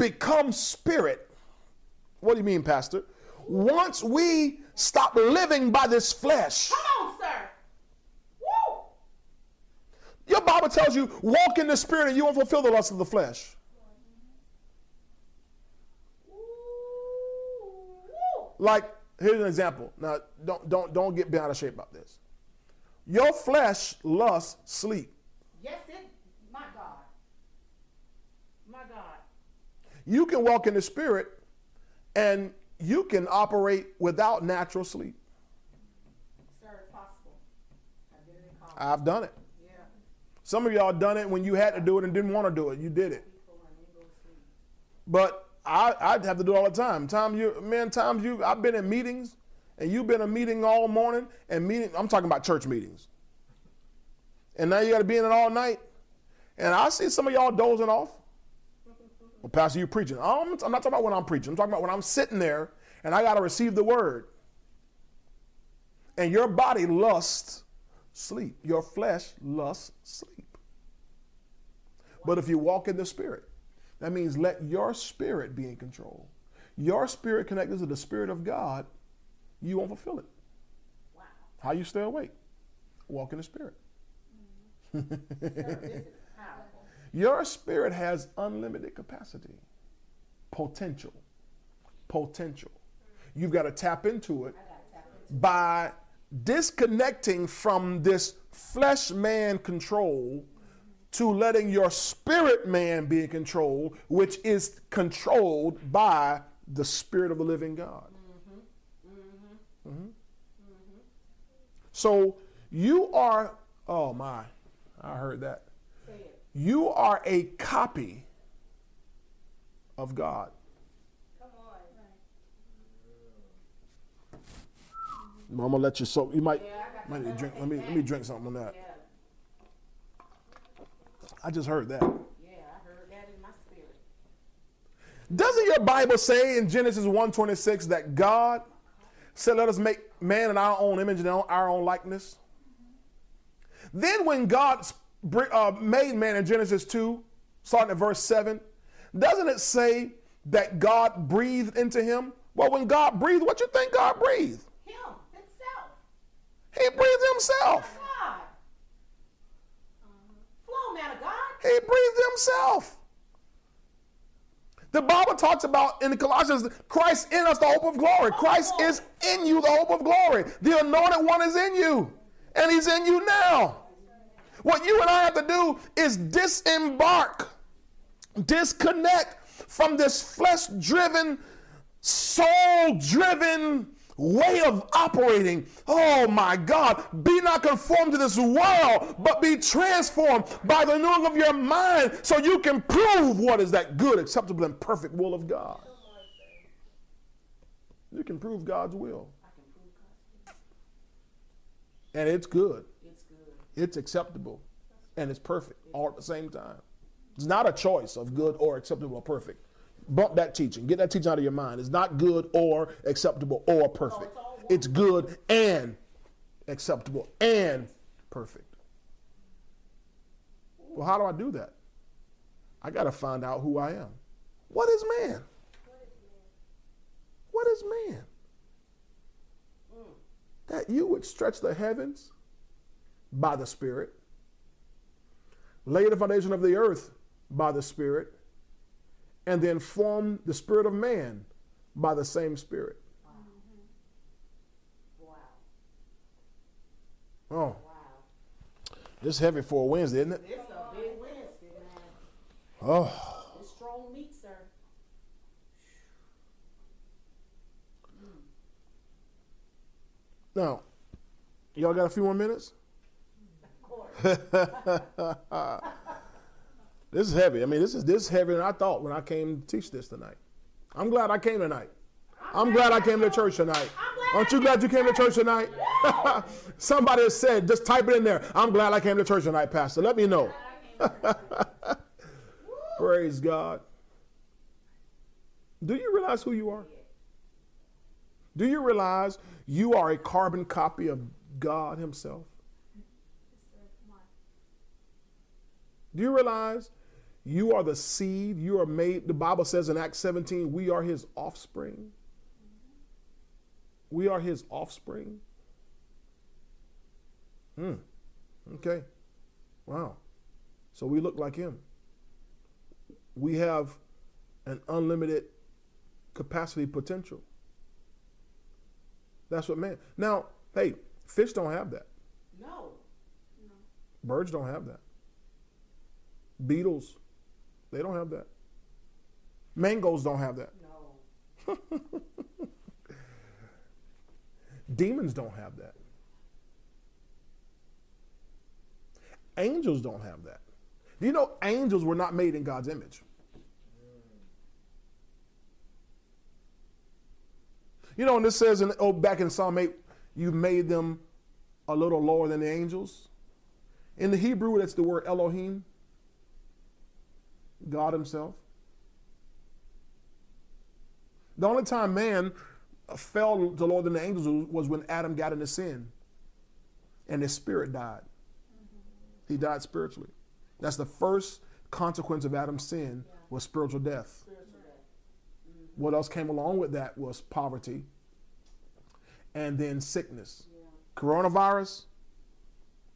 become spirit, what do you mean, Pastor? Once we stop living by this flesh, Come on, sir. Woo! your Bible tells you walk in the spirit and you won't fulfill the lust of the flesh. Like, here's an example. Now, don't don't don't get out of shape about this. Your flesh lusts sleep. Yes, it. My God. My God. You can walk in the spirit and you can operate without natural sleep. Sir, possible. I did it in college. I've done it. yeah. Some of y'all done it when you had to do it and didn't want to do it. You did it. Before I didn't to sleep. But I I have to do it all the time. Time you man, times you I've been in meetings and you've been in a meeting all morning and meeting I'm talking about church meetings. And now you gotta be in it all night. And I see some of y'all dozing off. Well, Pastor, you preaching. I'm, I'm not talking about when I'm preaching. I'm talking about when I'm sitting there and I got to receive the word. And your body lusts sleep. Your flesh lusts sleep. But if you walk in the spirit, that means let your spirit be in control. Your spirit connected to the spirit of God, you won't fulfill it. Wow. How you stay awake? Walk in the spirit. Mm-hmm. Sir, this is powerful. Your spirit has unlimited capacity, potential, potential. You've got to tap into it I got to tap into by disconnecting from this flesh man control to letting your spirit man be in control, which is controlled by the spirit of the living God. Mhm. So you are, oh my, I heard that. You are a copy of God. Come on. I'm gonna let you soak. you might, Yeah, might need drink. Let me let me drink something on that. Yeah. I just heard that. Yeah, I heard that in my spirit. Doesn't your Bible say in Genesis 1:26 that God said, "Let us make man in our own image and our own likeness"? Then when God uh, made man in Genesis 2, starting at verse 7, doesn't it say that God breathed into him? Well, when God breathed, what you think God breathed? Him, himself. He breathed himself. God. Flow, man of God. He breathed himself. The Bible talks about in the Colossians, Christ in us, the hope of glory. Christ is in you, the hope of glory. The anointed one is in you, and he's in you now. What you and I have to do is disembark, disconnect from this flesh driven, soul driven way of operating. Oh my God. Be not conformed to this world, but be transformed by the renewing of your mind so you can prove what is that good, acceptable, and perfect will of God. You can prove God's will. And it's good. It's acceptable. And it's perfect all at the same time. It's not a choice of good or acceptable or perfect. Bump that teaching. Get that teaching out of your mind. It's not good or acceptable or perfect. It's good and acceptable and perfect. Well, how do I do that? I got to find out who I am. What is man? What is man? That you would stretch the heavens by the Spirit, lay the foundation of the earth by the Spirit, and then form the spirit of man by the same Spirit. Wow. Oh, Wow. this is heavy for a Wednesday, isn't it? It's a big Wednesday, man. Oh, It's strong meat, sir. now, y'all got a few more minutes? This is heavy. I mean, this is this is heavier than I thought when I came to teach this tonight. I'm glad I came tonight. I'm glad I came to church tonight. Aren't you glad you came to church tonight? Somebody has said, just type it in there. I'm glad I came to church tonight, Pastor. Let me know. Praise God. Do you realize who you are? Do you realize you are a carbon copy of God Himself? Do you realize you are the seed? You are made, the Bible says in Acts 17, we are His offspring. We are His offspring. Hmm. Okay. Wow. So we look like Him. We have an unlimited capacity potential. That's what man. Now, hey, fish don't have that. No. Birds don't have that. Beetles, they don't have that. Mangoes don't have that. No. Demons don't have that. Angels don't have that. Do you know angels were not made in God's image? You know, and this says in oh back in Psalm 8, you made them a little lower than the angels. In the Hebrew, that's the word Elohim. God Himself. The only time man fell to lower than the angels was when Adam got into sin and his spirit died. He died spiritually. That's the first consequence of Adam's sin was spiritual death. What else came along with that was poverty and then sickness. Coronavirus,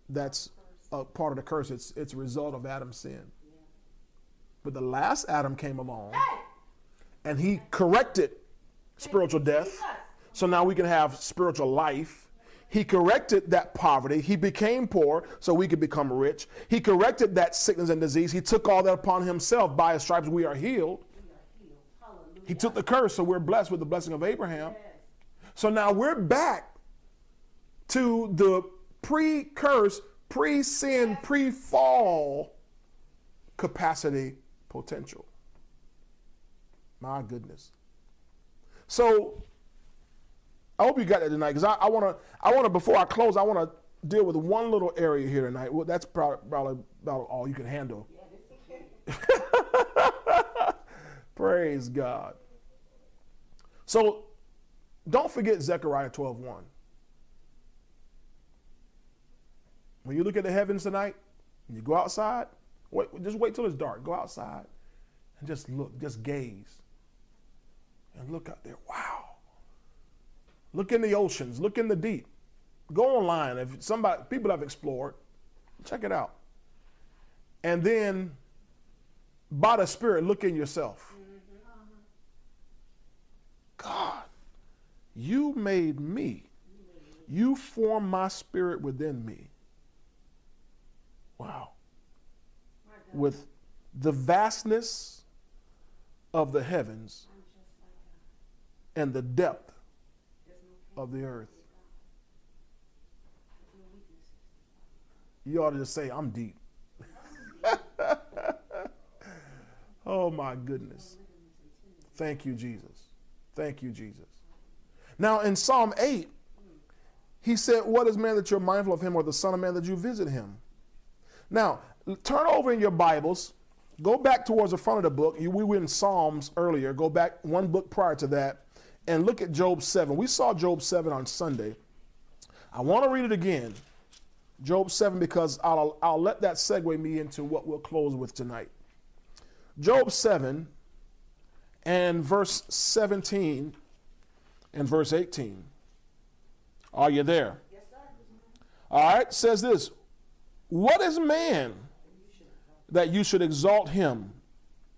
that's a part of the curse. It's, it's a result of Adam's sin. But the last Adam came along and he corrected spiritual death. So now we can have spiritual life. He corrected that poverty. He became poor so we could become rich. He corrected that sickness and disease. He took all that upon himself. By his stripes we are healed. He took the curse, so we're blessed with the blessing of Abraham. So now we're back to the pre curse, pre sin, pre fall capacity potential. My goodness. So I hope you got that tonight because I, I want to, I want to, before I close, I want to deal with one little area here tonight. Well, that's probably, probably about all you can handle. Praise God. So don't forget Zechariah 12:1. When you look at the heavens tonight, and you go outside, wait, just wait till it's dark. Go outside and just look, just gaze. And look out there. Wow. Look in the oceans, look in the deep. Go online. If somebody people have explored, check it out. And then by the Spirit, look in yourself. God, you made me. You formed my spirit within me. Wow. With the vastness of the heavens and the depth of the earth. You ought to just say, I'm deep. oh my goodness. Thank you, Jesus. Thank you, Jesus. Now in Psalm 8, he said, What is man that you're mindful of him, or the Son of Man that you visit him? Now, turn over in your Bibles, go back towards the front of the book. we were in Psalms earlier. Go back one book prior to that and look at Job 7. We saw Job 7 on Sunday. I want to read it again. Job 7, because I'll, I'll let that segue me into what we'll close with tonight. Job 7 and verse 17 and verse 18. Are you there? Yes, sir. All right, says this What is man that you should exalt him?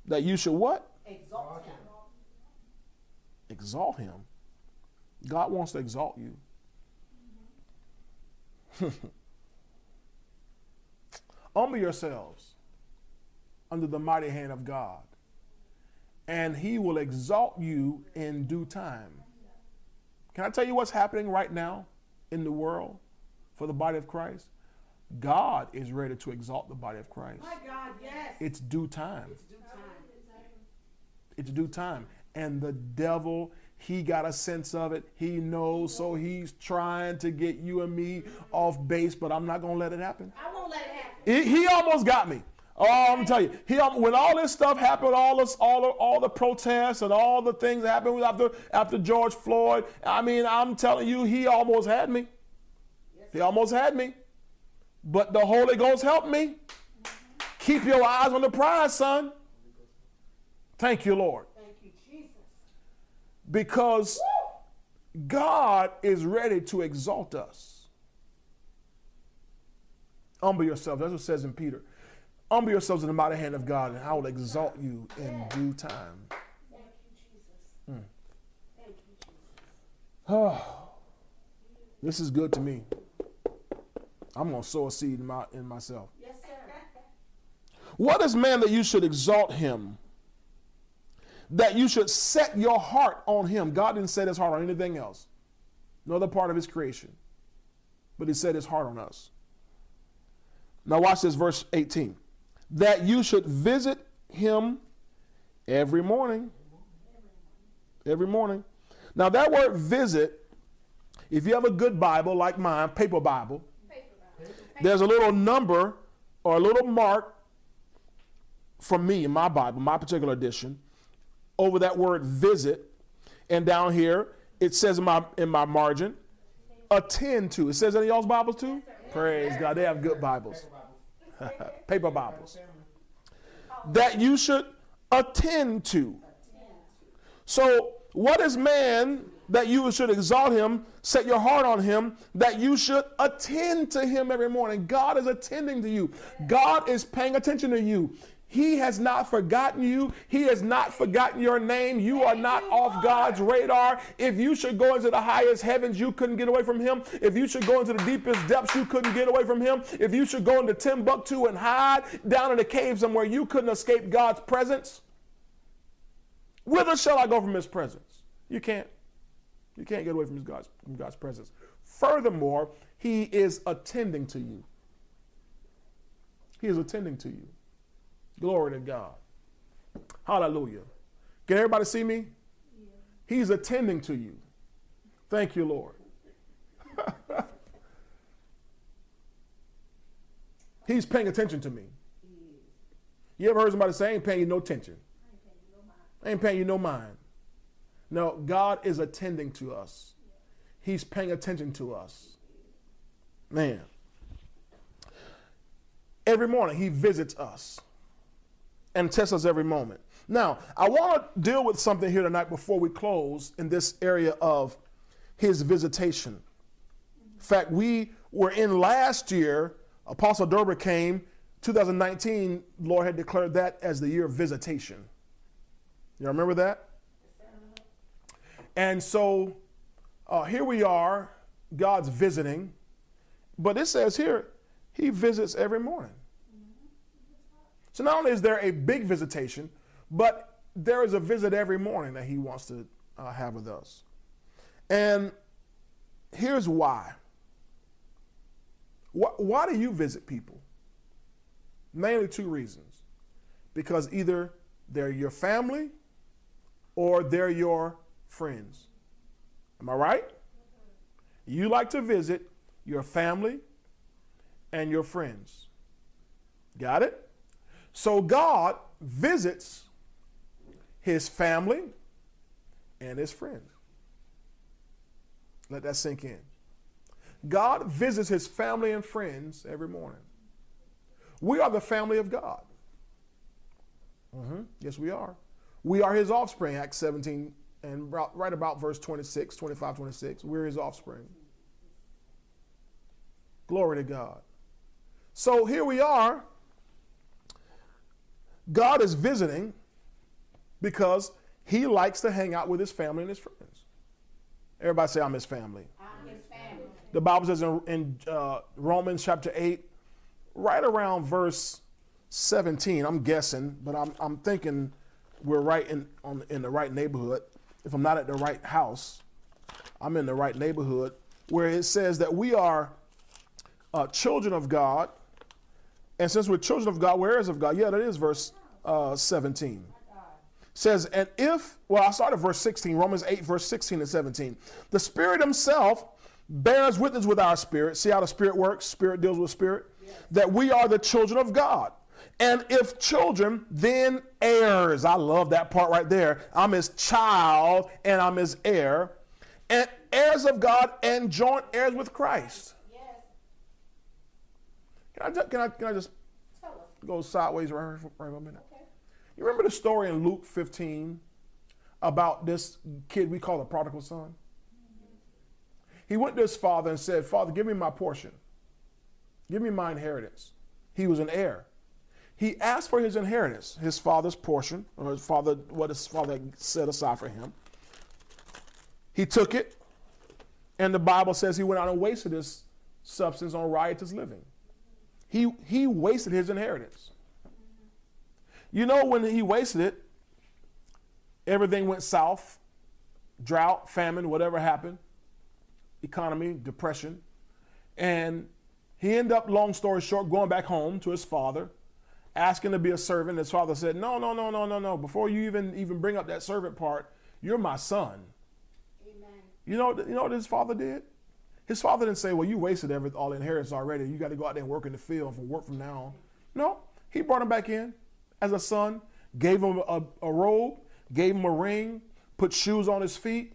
That you should what? Exalt him. Exalt him. God wants to exalt you. Humble yourselves under the mighty hand of God, and he will exalt you in due time. Can I tell you what's happening right now in the world for the body of Christ? God is ready to exalt the body of Christ. My God, yes. It's due time. It's due time. It's due time. And the devil, he got a sense of it. He knows, so he's trying to get you and me off base, but I'm not going to let it happen. I won't let it happen. He, he almost got me. Oh, I'm tell you, he when all this stuff happened, all this, all the, all the protests and all the things that happened after after George Floyd. I mean, I'm telling you, he almost had me. He almost had me. But the Holy Ghost helped me. Keep your eyes on the prize, son. Thank you, Lord. Thank you, Jesus. Because God is ready to exalt us. Humble yourselves. That's what it says in Peter. Humble yourselves in the mighty hand of God, and I will exalt you in due time. Thank you, Jesus. Hmm. Thank you, Jesus. Oh, this is good to me. I'm going to sow a seed in, my, in myself. Yes, sir. What is man that you should exalt him? That you should set your heart on him. God didn't set his heart on anything else, no other part of his creation. But he set his heart on us. Now, watch this, verse 18 that you should visit him every morning. Every morning. Now, that word visit, if you have a good Bible like mine, paper Bible, there's a little number or a little mark from me in my Bible, my particular edition, over that word visit. And down here, it says in my in my margin, attend to. It says in y'all's Bibles too? Praise God. They have good Bibles. paper Bibles, that you should attend to. So, what is man that you should exalt him, set your heart on him, that you should attend to him every morning? God is attending to you, God is paying attention to you. He has not forgotten you. He has not forgotten your name. You are not off God's radar. If you should go into the highest heavens, you couldn't get away from Him. If you should go into the deepest depths, you couldn't get away from Him. If you should go into Timbuktu and hide down in a cave somewhere, you couldn't escape God's presence. Whither shall I go from His presence? You can't. You can't get away from, his God's, from God's presence. Furthermore, He is attending to you. He is attending to you. Glory to God. Hallelujah. Can everybody see me? Yeah. He's attending to you. Thank you, Lord. He's paying attention to me. You ever heard somebody say, I ain't paying you no attention? I ain't paying you no mind. No, God is attending to us. He's paying attention to us. Man. every morning. He visits us and tests us every moment. Now, I want to deal with something here tonight before we close in this area of his visitation. In fact, we were in last year, Apostle Derber came, 2019, Lord had declared that as the year of visitation. You remember that? And so uh, here we are, God's visiting, but it says here, He visits every morning. So not only is there a big visitation, but there is a visit every morning that He wants to uh, have with us. And here's why. why. Why do you visit people? Mainly two reasons. Because either they're your family or they're your friends. Am I right? You like to visit your family and your friends. Got it? So God visits his family and his friends. Let that sink in. God visits his family and friends every morning. We are the family of God. Mm-hmm. Yes, we are. We are his offspring, Acts 17 and right about verse 26, 25, 26. We're his offspring. Glory to God. So here we are. God is visiting because he likes to hang out with his family and his friends. Everybody say, I'm his family. I'm his family. The Bible says in, in uh, Romans chapter 8, right around verse 17, I'm guessing, but I'm, I'm thinking we're right in, on, in the right neighborhood. If I'm not at the right house, I'm in the right neighborhood, where it says that we are uh, children of God. And since we're children of God, we're heirs of God. Yeah, that is verse uh, 17 says, and if, well, I started verse 16, Romans 8, verse 16 and 17. The Spirit Himself bears witness with our spirit. See how the Spirit works? Spirit deals with Spirit. Yes. That we are the children of God. And if children, then heirs. I love that part right there. I'm his child and I'm his heir. And heirs of God and joint heirs with Christ. Yes. Can I, can I, can I just go sideways right, right for a minute? You remember the story in Luke 15 about this kid we call the prodigal son? Mm-hmm. He went to his father and said, Father, give me my portion. Give me my inheritance. He was an heir. He asked for his inheritance, his father's portion, or his father, what his father set aside for him. He took it, and the Bible says he went out and wasted his substance on riotous living. He, he wasted his inheritance. You know, when he wasted it, everything went south drought, famine, whatever happened, economy, depression. And he ended up, long story short, going back home to his father, asking to be a servant. His father said, No, no, no, no, no, no. Before you even, even bring up that servant part, you're my son. Amen. You know, you know what his father did? His father didn't say, Well, you wasted every, all the inheritance already. You got to go out there and work in the field for work from now on. No, he brought him back in as a son, gave him a, a robe, gave him a ring, put shoes on his feet,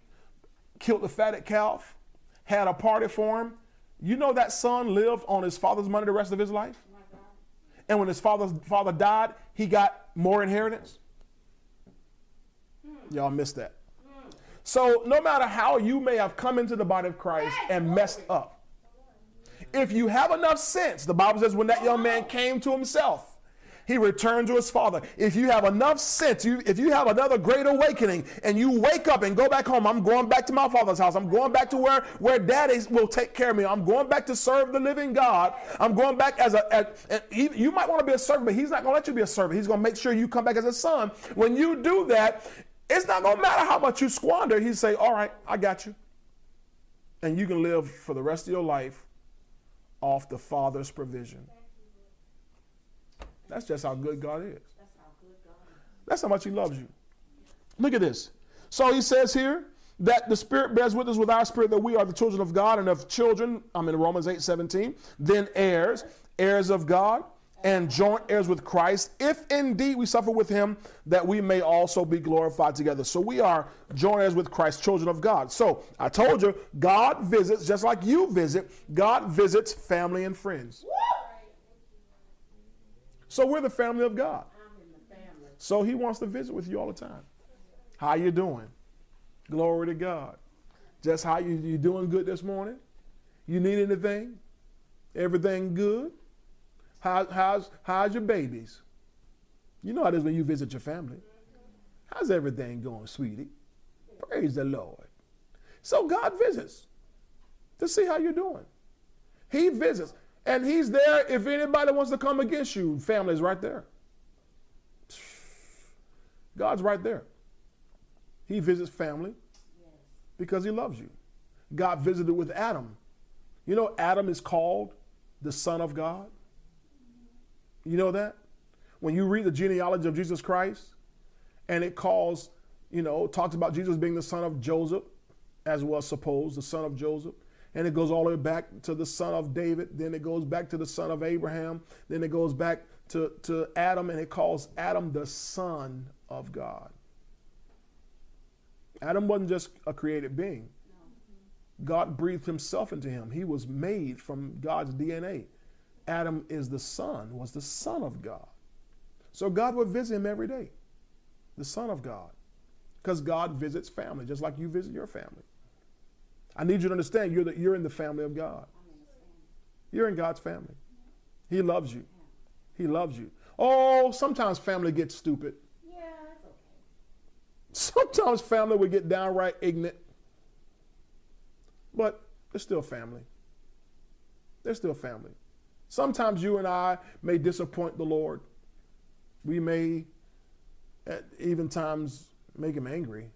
killed the fatted calf, had a party for him. You know that son lived on his father's money the rest of his life? And when his father's father died, he got more inheritance. Hmm. Y'all missed that. So, no matter how you may have come into the body of Christ and messed up, if you have enough sense, the Bible says when that young man came to himself, he returned to his father. If you have enough sense, you, if you have another great awakening and you wake up and go back home, I'm going back to my father's house. I'm going back to where, where daddy will take care of me. I'm going back to serve the living God. I'm going back as a, as, you might want to be a servant, but he's not going to let you be a servant. He's going to make sure you come back as a son. When you do that, it's not going to matter how much you squander. He say, all right, I got you. And you can live for the rest of your life off the father's provision. That's just how good God is. That's how good God is. That's how much He loves you. Look at this. So He says here that the Spirit bears witness with our spirit that we are the children of God and of children. I'm in Romans 8 17. Then heirs, heirs of God, and joint heirs with Christ, if indeed we suffer with him, that we may also be glorified together. So we are joint heirs with Christ, children of God. So I told you, God visits, just like you visit, God visits family and friends. So we're the family of God. I'm in the family. So he wants to visit with you all the time. How you doing? Glory to God. Just how you you doing good this morning? You need anything? Everything good? How, how's how's your babies? You know how it is when you visit your family. How's everything going, sweetie? Praise the Lord. So God visits to see how you're doing. He visits. And he's there if anybody wants to come against you. Family's right there. God's right there. He visits family because he loves you. God visited with Adam. You know, Adam is called the Son of God. You know that? When you read the genealogy of Jesus Christ, and it calls, you know, talks about Jesus being the son of Joseph, as was supposed, the son of Joseph. And it goes all the way back to the son of David. Then it goes back to the son of Abraham. Then it goes back to, to Adam, and it calls Adam the son of God. Adam wasn't just a created being. God breathed himself into him. He was made from God's DNA. Adam is the son, was the son of God. So God would visit him every day, the son of God. Because God visits family, just like you visit your family. I need you to understand you're, the, you're in the family of God. I'm in the family. You're in God's family. He loves you. He loves you. Oh, sometimes family gets stupid. Yeah, it's okay. Sometimes family would get downright ignorant. But they're still family. They're still family. Sometimes you and I may disappoint the Lord. We may, at even times, make him angry,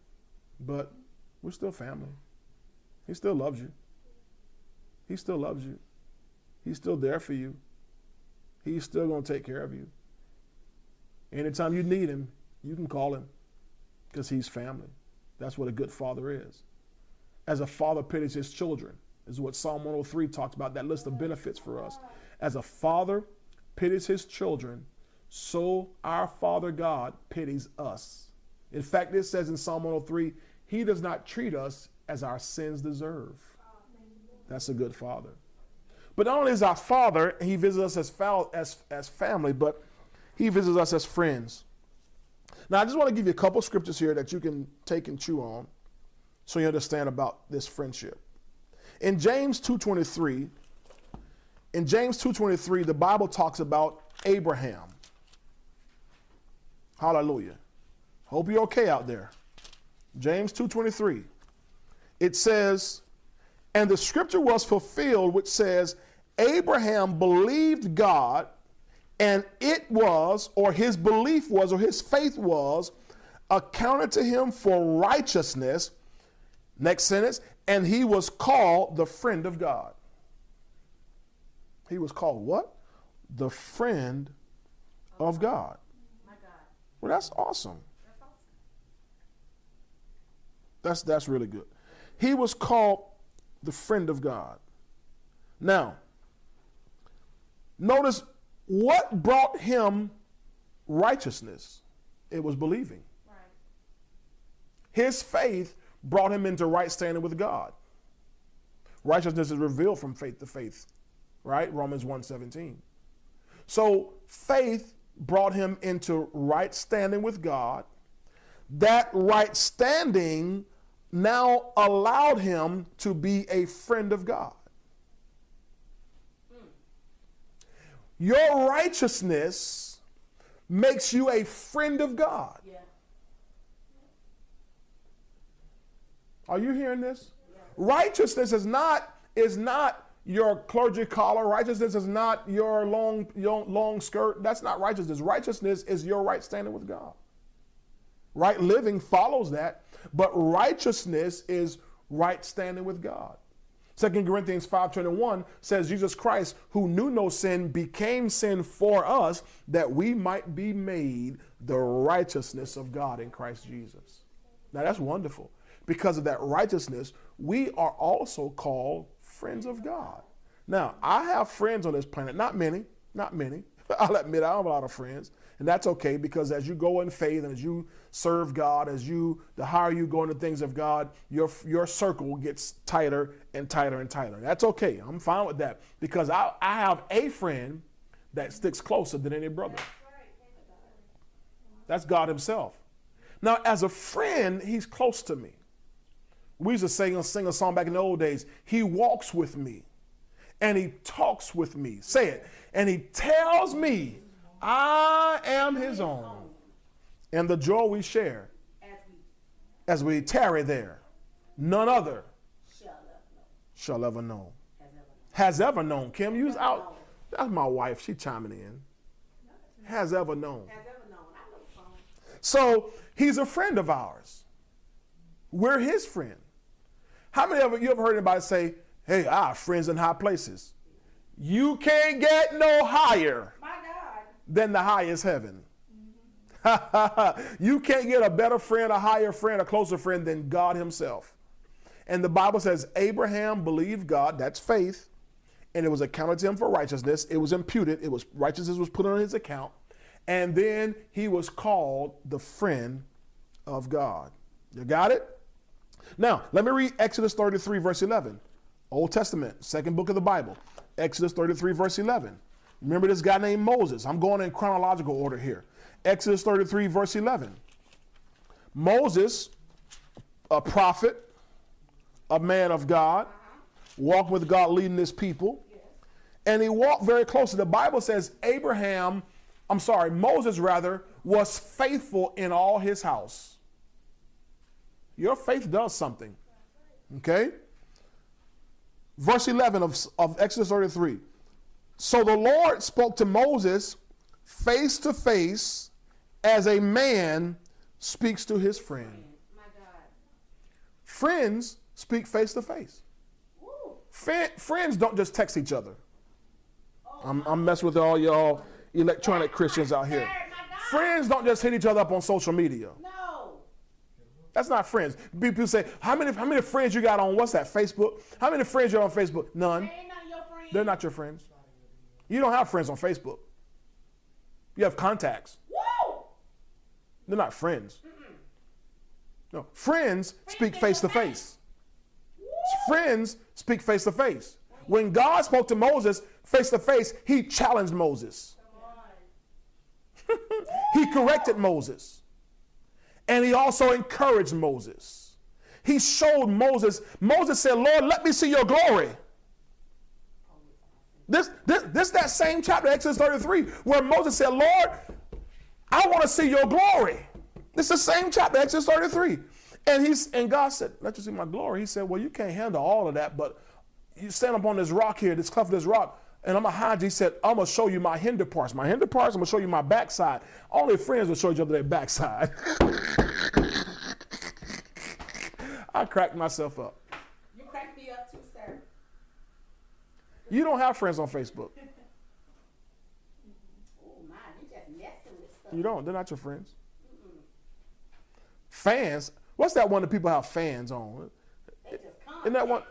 but we're still family. He still loves you. He still loves you. He's still there for you. He's still going to take care of you. Anytime you need him, you can call him because he's family. That's what a good father is. As a father pities his children, is what Psalm 103 talks about, that list of benefits for us. As a father pities his children, so our Father God pities us. In fact, it says in Psalm 103, He does not treat us as our sins deserve. That's a good father. But not only is our father, he visits us as, foul, as, as family, but he visits us as friends. Now, I just want to give you a couple scriptures here that you can take and chew on so you understand about this friendship. In James 2.23, in James 2.23, the Bible talks about Abraham. Hallelujah. Hope you're okay out there. James 2.23. It says, and the scripture was fulfilled, which says, Abraham believed God, and it was, or his belief was, or his faith was, accounted to him for righteousness. Next sentence, and he was called the friend of God. He was called what? The friend of God. Well, that's awesome. That's awesome. That's that's really good. He was called the friend of God. Now, notice what brought him righteousness. It was believing. Right. His faith brought him into right standing with God. Righteousness is revealed from faith to faith, right? Romans 1:17. So faith brought him into right standing with God. That right standing now allowed him to be a friend of God. Your righteousness makes you a friend of God. Yeah. Are you hearing this? Righteousness is not is not your clergy collar. Righteousness is not your long your long skirt. That's not righteousness. Righteousness is your right standing with God. Right living follows that, but righteousness is right standing with God. 2 Corinthians 5:21 says Jesus Christ who knew no sin became sin for us that we might be made the righteousness of God in Christ Jesus. Now that's wonderful. Because of that righteousness, we are also called friends of God. Now, I have friends on this planet, not many, not many. I'll admit I have a lot of friends, and that's okay because as you go in faith and as you serve God, as you the higher you go into things of God, your your circle gets tighter and tighter and tighter. That's okay. I'm fine with that because I, I have a friend that sticks closer than any brother. That's God Himself. Now, as a friend, He's close to me. We used to sing, sing a song back in the old days. He walks with me and He talks with me. Say it. And He tells me I am His own. And the joy we share as we tarry there, none other shall ever know. Has ever known. Kim, use out. That's my wife. She chiming in. Has ever known. So he's a friend of ours. We're his friend. How many of you ever heard anybody say, hey, our friends in high places? You can't get no higher than the highest heaven. you can't get a better friend, a higher friend, a closer friend than God Himself. And the Bible says Abraham believed God, that's faith, and it was accounted to him for righteousness. It was imputed, it was righteousness was put on his account. And then he was called the friend of God. You got it? Now, let me read Exodus 33, verse 11. Old Testament, second book of the Bible. Exodus 33, verse 11. Remember this guy named Moses. I'm going in chronological order here. Exodus 33, verse 11. Moses, a prophet, a man of God, walked with God leading his people. And he walked very closely. The Bible says Abraham I'm sorry, Moses rather, was faithful in all his house. Your faith does something. Okay? Verse 11 of, of Exodus 33. So the Lord spoke to Moses face to face as a man speaks to his friend. Friends speak face to face. Friends don't just text each other. I'm, I'm messing with all y'all electronic Christians out here. Friends don't just hit each other up on social media. No. That's not friends. People say, how many, how many friends you got on what's that, Facebook? How many friends you on Facebook? None. They're not your friends. You don't have friends on Facebook. You have contacts. Woo! They're not friends. No, friends speak face to face. Friends speak face to face. When God spoke to Moses face to face, he challenged Moses. he corrected Moses. And he also encouraged Moses. He showed Moses, Moses said, Lord, let me see your glory. This, this, this that same chapter, Exodus 33, where Moses said, Lord, I want to see your glory. Is the same chapter, Exodus 33. And he's and God said, Let you see my glory. He said, Well, you can't handle all of that, but you stand up on this rock here, this cleft of this rock and I'm gonna hide you. He said, I'm gonna show you my hinder parts. My hinder parts, I'm gonna show you my backside. Only friends will show each other their backside. I cracked myself up. You cracked me up too, sir. You don't have friends on Facebook. Oh my, you just messing with stuff. You don't. They're not your friends. Fans. What's that one that people have fans on? They just come. Isn't that one?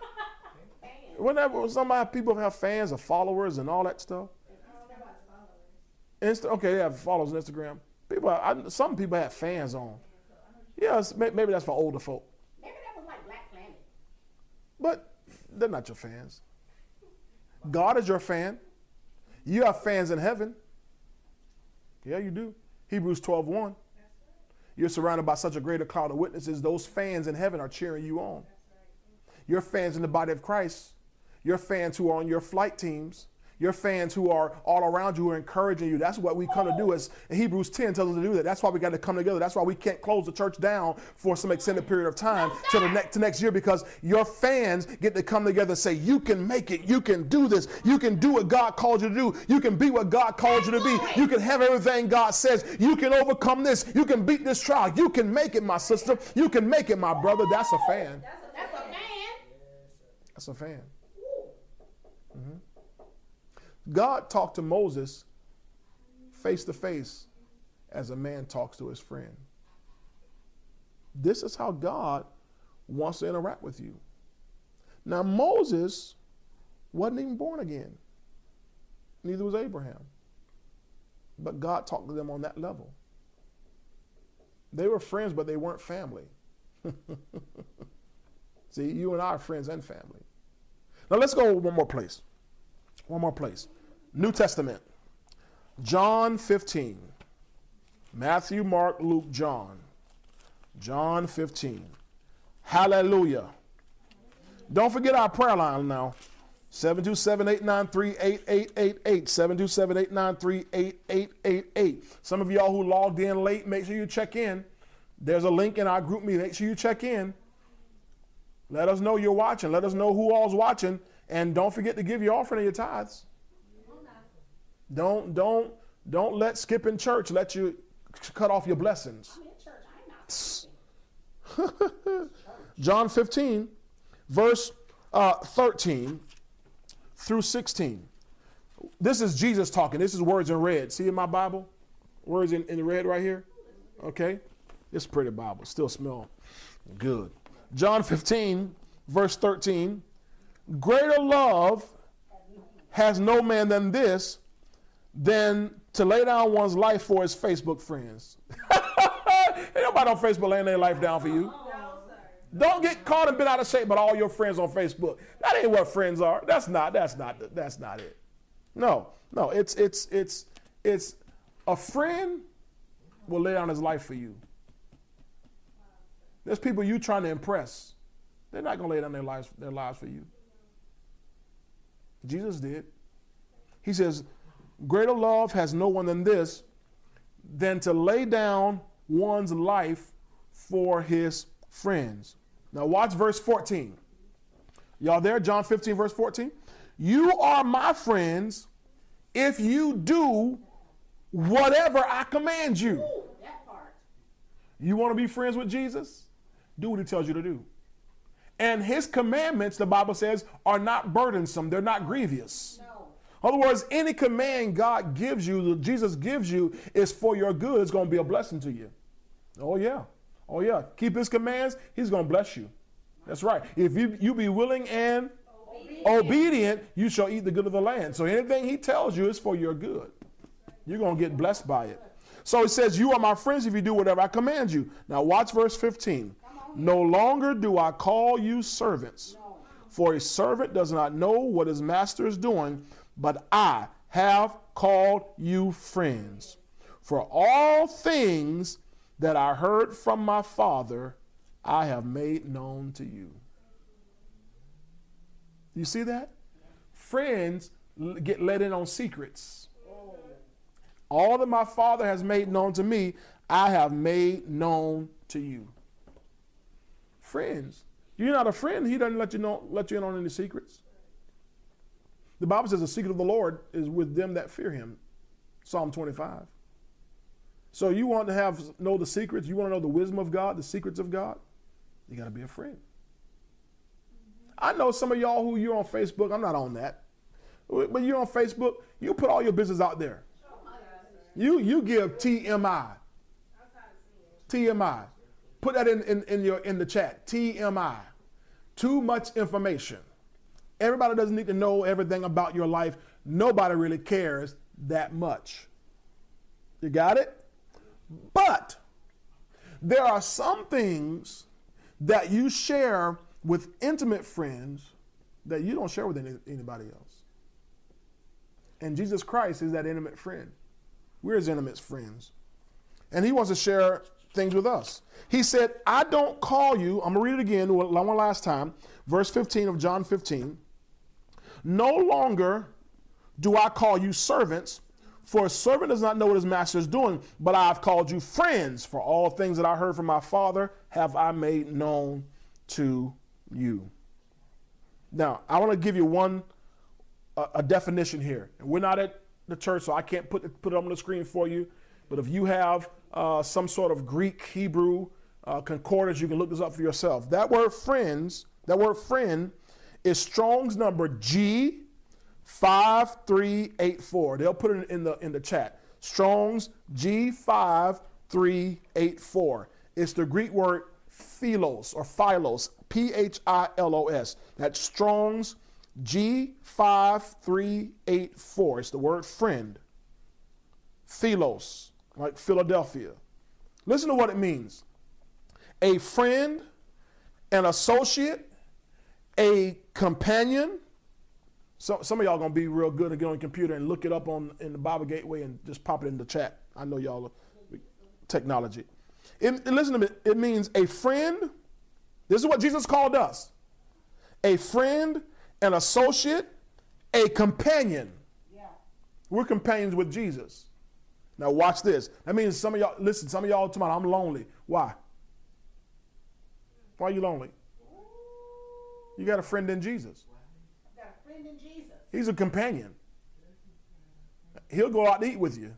Fans. Whenever somebody people have fans or followers and all that stuff. Insta, okay, they have followers on Instagram. People, I, some people have fans on. Yes, may- maybe that's for older folk, Maybe that was like Black Planet. but they're not your fans. God is your fan. You have fans in heaven. Yeah, you do. Hebrews 12 1. You're surrounded by such a greater cloud of witnesses. Those fans in heaven are cheering you on. Your fans in the body of Christ, your fans who are on your flight teams, your fans who are all around you who are encouraging you. That's what we come to do. As Hebrews 10 tells us to do that. That's why we got to come together. That's why we can't close the church down for some extended period of time to the next to next year because your fans get to come together and say, You can make it, you can do this, you can do what God called you to do, you can be what God called you to be, you can have everything God says, you can overcome this, you can beat this trial, you can make it, my sister, you can make it, my brother. That's a fan. That's a man. That's a fan. Mm-hmm. God talked to Moses face to face as a man talks to his friend. This is how God wants to interact with you. Now, Moses wasn't even born again, neither was Abraham. But God talked to them on that level. They were friends, but they weren't family. See, you and I are friends and family. Now, let's go one more place. One more place. New Testament. John 15. Matthew, Mark, Luke, John. John 15. Hallelujah. Don't forget our prayer line now. 727-893-8888. 727-893-8888. Some of y'all who logged in late, make sure you check in. There's a link in our group meeting. Make sure you check in. Let us know you're watching. Let us know who all's watching. And don't forget to give your offering of your tithes. Don't don't don't let skipping church let you cut off your blessings. John 15, verse uh, 13 through 16. This is Jesus talking. This is words in red. See in my Bible? Words in, in red right here? Okay. It's a pretty Bible. Still smell good. John 15, verse 13. Greater love has no man than this, than to lay down one's life for his Facebook friends. Ain't nobody on Facebook laying their life down for you. Don't get caught and been out of shape by all your friends on Facebook. That ain't what friends are. That's not. That's not. That's not it. No, no. It's it's it's it's a friend will lay down his life for you. There's people you trying to impress. They're not gonna lay down their lives their lives for you. Jesus did. He says, "Greater love has no one than this, than to lay down one's life for his friends." Now, watch verse 14. Y'all there? John 15, verse 14. You are my friends if you do whatever I command you. Ooh, that part. You want to be friends with Jesus? Do what he tells you to do. And his commandments, the Bible says, are not burdensome, they're not grievous. No. In other words, any command God gives you, that Jesus gives you, is for your good. It's going to be a blessing to you. Oh, yeah. Oh, yeah. Keep his commands, he's going to bless you. That's right. If you, you be willing and obedient. you shall eat the good of the land. So anything he tells you is for your good. You're going to get blessed by it. So he says, You are my friends if you do whatever I command you. Now, watch verse 15. No longer do I call you servants, for a servant does not know what his master is doing, but I have called you friends. For all things that I heard from my Father, I have made known to you. You see that? Friends get let in on secrets. All that my Father has made known to me, I have made known to you. Friends. You're not a friend, he doesn't let you know let you in on any secrets. The Bible says the secret of the Lord is with them that fear him. Psalm 25. So you want to have know the secrets, you want to know the wisdom of God, the secrets of God, you got to be a friend. I know some of y'all who you're on Facebook, I'm not on that. But you're on Facebook, you put all your business out there. You you give TMI. TMI. Put that in, in, in your in the chat. TMI. Too much information. Everybody doesn't need to know everything about your life. Nobody really cares that much. You got it? But there are some things that you share with intimate friends that you don't share with any, anybody else. And Jesus Christ is that intimate friend. We're his intimate friends. And he wants to share things with us. He said, I don't call you, I'm going to read it again one last time, verse 15 of John 15. No longer do I call you servants, for a servant does not know what his master is doing, but I have called you friends, for all things that I heard from my Father have I made known to you. Now, I want to give you one a, a definition here. We're not at the church, so I can't put put it on the screen for you. But if you have uh, some sort of Greek, Hebrew uh, concordance, you can look this up for yourself. That word friends, that word friend, is Strong's number G 5384. They'll put it in the in the chat. Strong's G5384. It's the Greek word philos or philos, P H I L O S. That's Strong's G5384. It's the word friend. Philos, like Philadelphia. Listen to what it means a friend, an associate, a companion, Some, some of y'all gonna be real good and get on the computer and look it up on in the Bible Gateway and just pop it in the chat. I know y'all are technology. It, listen to me. It means a friend. This is what Jesus called us: a friend, an associate, a companion. Yeah. We're companions with Jesus. Now watch this. That means some of y'all listen. Some of y'all tomorrow. I'm lonely. Why? Why are you lonely? You got a friend in Jesus. I've got a friend in Jesus. He's a companion. He'll go out to eat with you.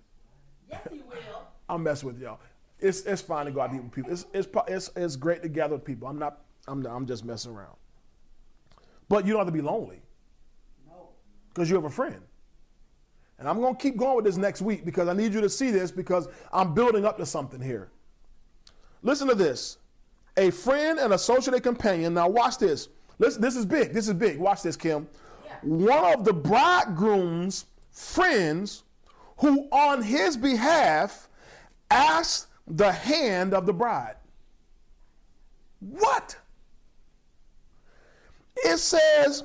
Yes, he will. I'm messing with y'all. It's it's fine to go out to eat with people. It's it's it's, it's great to gather with people. I'm not. I'm not, I'm just messing around. But you don't have to be lonely No. because you have a friend. And I'm going to keep going with this next week because I need you to see this because I'm building up to something here. Listen to this. A friend and associate companion. Now watch this. Listen, this is big. This is big. Watch this, Kim. Yeah. One of the bridegroom's friends who on his behalf asked the hand of the bride. What? It says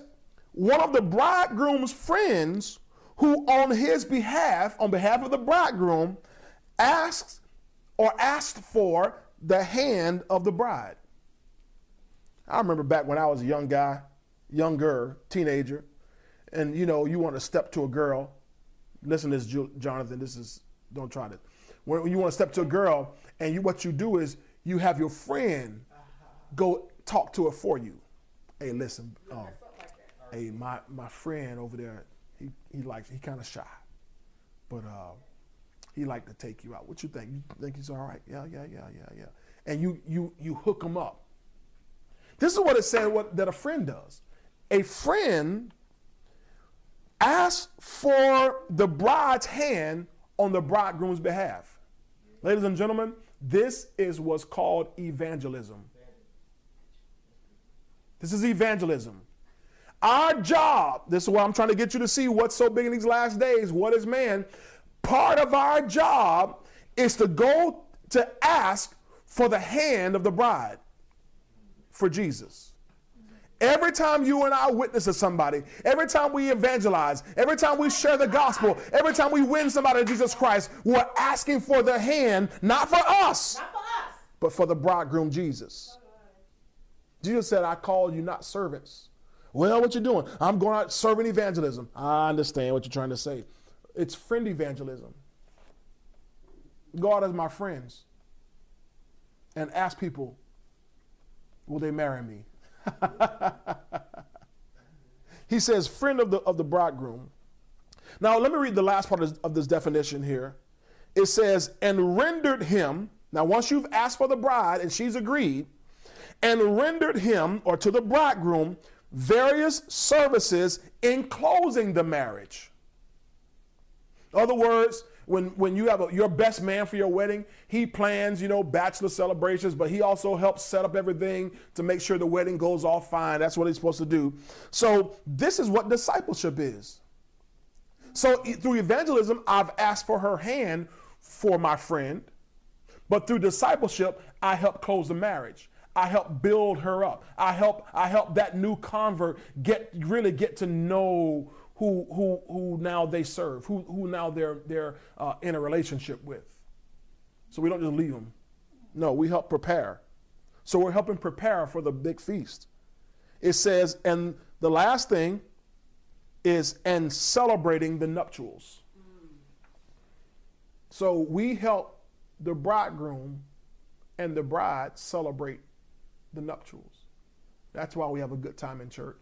one of the bridegroom's friends who on his behalf, on behalf of the bridegroom, asks or asked for the hand of the bride. I remember back when I was a young guy, younger, teenager, and you know, you want to step to a girl. Listen to this, Jonathan. This is don't try this. When you want to step to a girl, and you what you do is you have your friend go talk to her for you. Hey, listen, um, hey, my my friend over there, he he likes he kind of shy, but uh, he like to take you out. What you think? You think he's all right? Yeah, yeah, yeah, yeah, yeah. And you you you hook him up. This is what it said what that a friend does. A friend asks for the bride's hand on the bridegroom's behalf. Ladies and gentlemen, this is what's called evangelism. This is evangelism. Our job, this is what I'm trying to get you to see what's so big in these last days. What is man? Part of our job is to go to ask for the hand of the bride for Jesus. Every time you and I witness to somebody, every time we evangelize, every time we share the gospel, every time we win somebody to Jesus Christ, we're asking for the hand, not for us, Not for us. but for the bridegroom Jesus. Jesus said, I call you not servants. Well, what you doing? I'm going out serving evangelism. I understand what you're trying to say. It's friend evangelism. God as my friends. And ask people, will they marry me? he says, friend of the, of the bridegroom. Now, let me read the last part of, of this definition here. It says, and rendered him. Now, once you've asked for the bride and she's agreed, and rendered him or to the bridegroom various services in closing the marriage. In other words, when, when you have a, your best man for your wedding, he plans, you know, bachelor celebrations, but he also helps set up everything to make sure the wedding goes off fine. That's what he's supposed to do. So this is what discipleship is. So through evangelism, I've asked for her hand for my friend, but through discipleship, I help close the marriage. I help build her up. I help I help that new convert get really get to know who who who now they serve, who who now they're they're uh, in a relationship with. So we don't just leave them. No, we help prepare. So we're helping prepare for the big feast. It says, and the last thing is and celebrating the nuptials. So we help the bridegroom and the bride celebrate the nuptials. That's why we have a good time in church.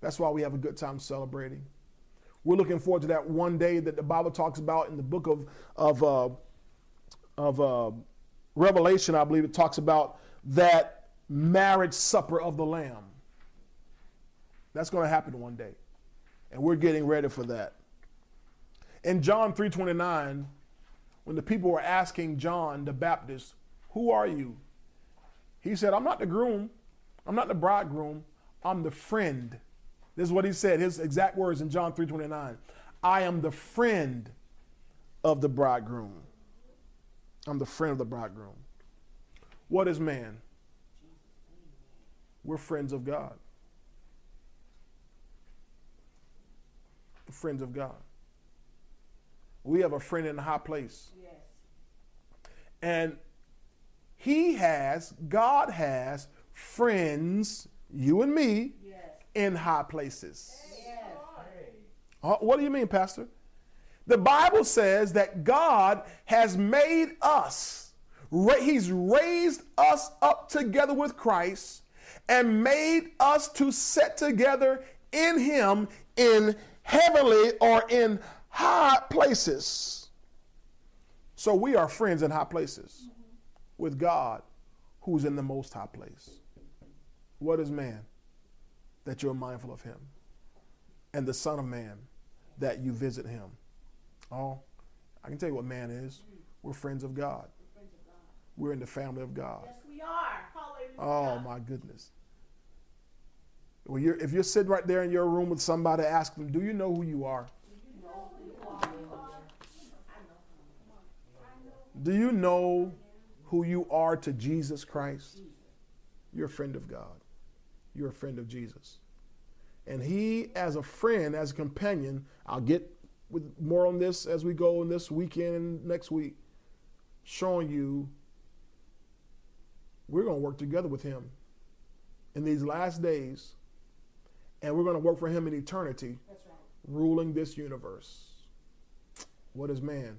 That's why we have a good time celebrating. We're looking forward to that one day that the Bible talks about in the book of of uh, of uh, Revelation. I believe it talks about that marriage supper of the Lamb. That's going to happen one day, and we're getting ready for that. In John three twenty nine, when the people were asking John the Baptist, "Who are you?" He said, I'm not the groom. I'm not the bridegroom. I'm the friend. This is what he said, his exact words in John 3:29. I am the friend of the bridegroom. I'm the friend of the bridegroom. What is man? We're friends of God. The friends of God. We have a friend in a high place. Yes. And he has, God has friends, you and me, Yes. in high places. Yes. Uh, What do you mean, Pastor? The Bible says that God has made us, He's raised us up together with Christ and made us to set together in Him in heavenly or in high places. So we are friends in high places with God who's in the most high place. What is man? That you're mindful of him. And the Son of Man, that you visit him. Oh, I can tell you what man is. We're friends of God. Friends of God. We're in the family of God. Yes, we are. Hallelujah. Oh my goodness. Well, you're, if you're sitting right there in your room with somebody, ask them, "Do you know who you are? You know who you are. I know. Do you know who you are to Jesus Christ? You're a friend of God. You're a friend of Jesus. And he, as a friend, as a companion, I'll get with more on this as we go in this weekend and next week, showing you we're going to work together with him in these last days, and we're going to work for him in eternity, That's right. ruling this universe. What is man?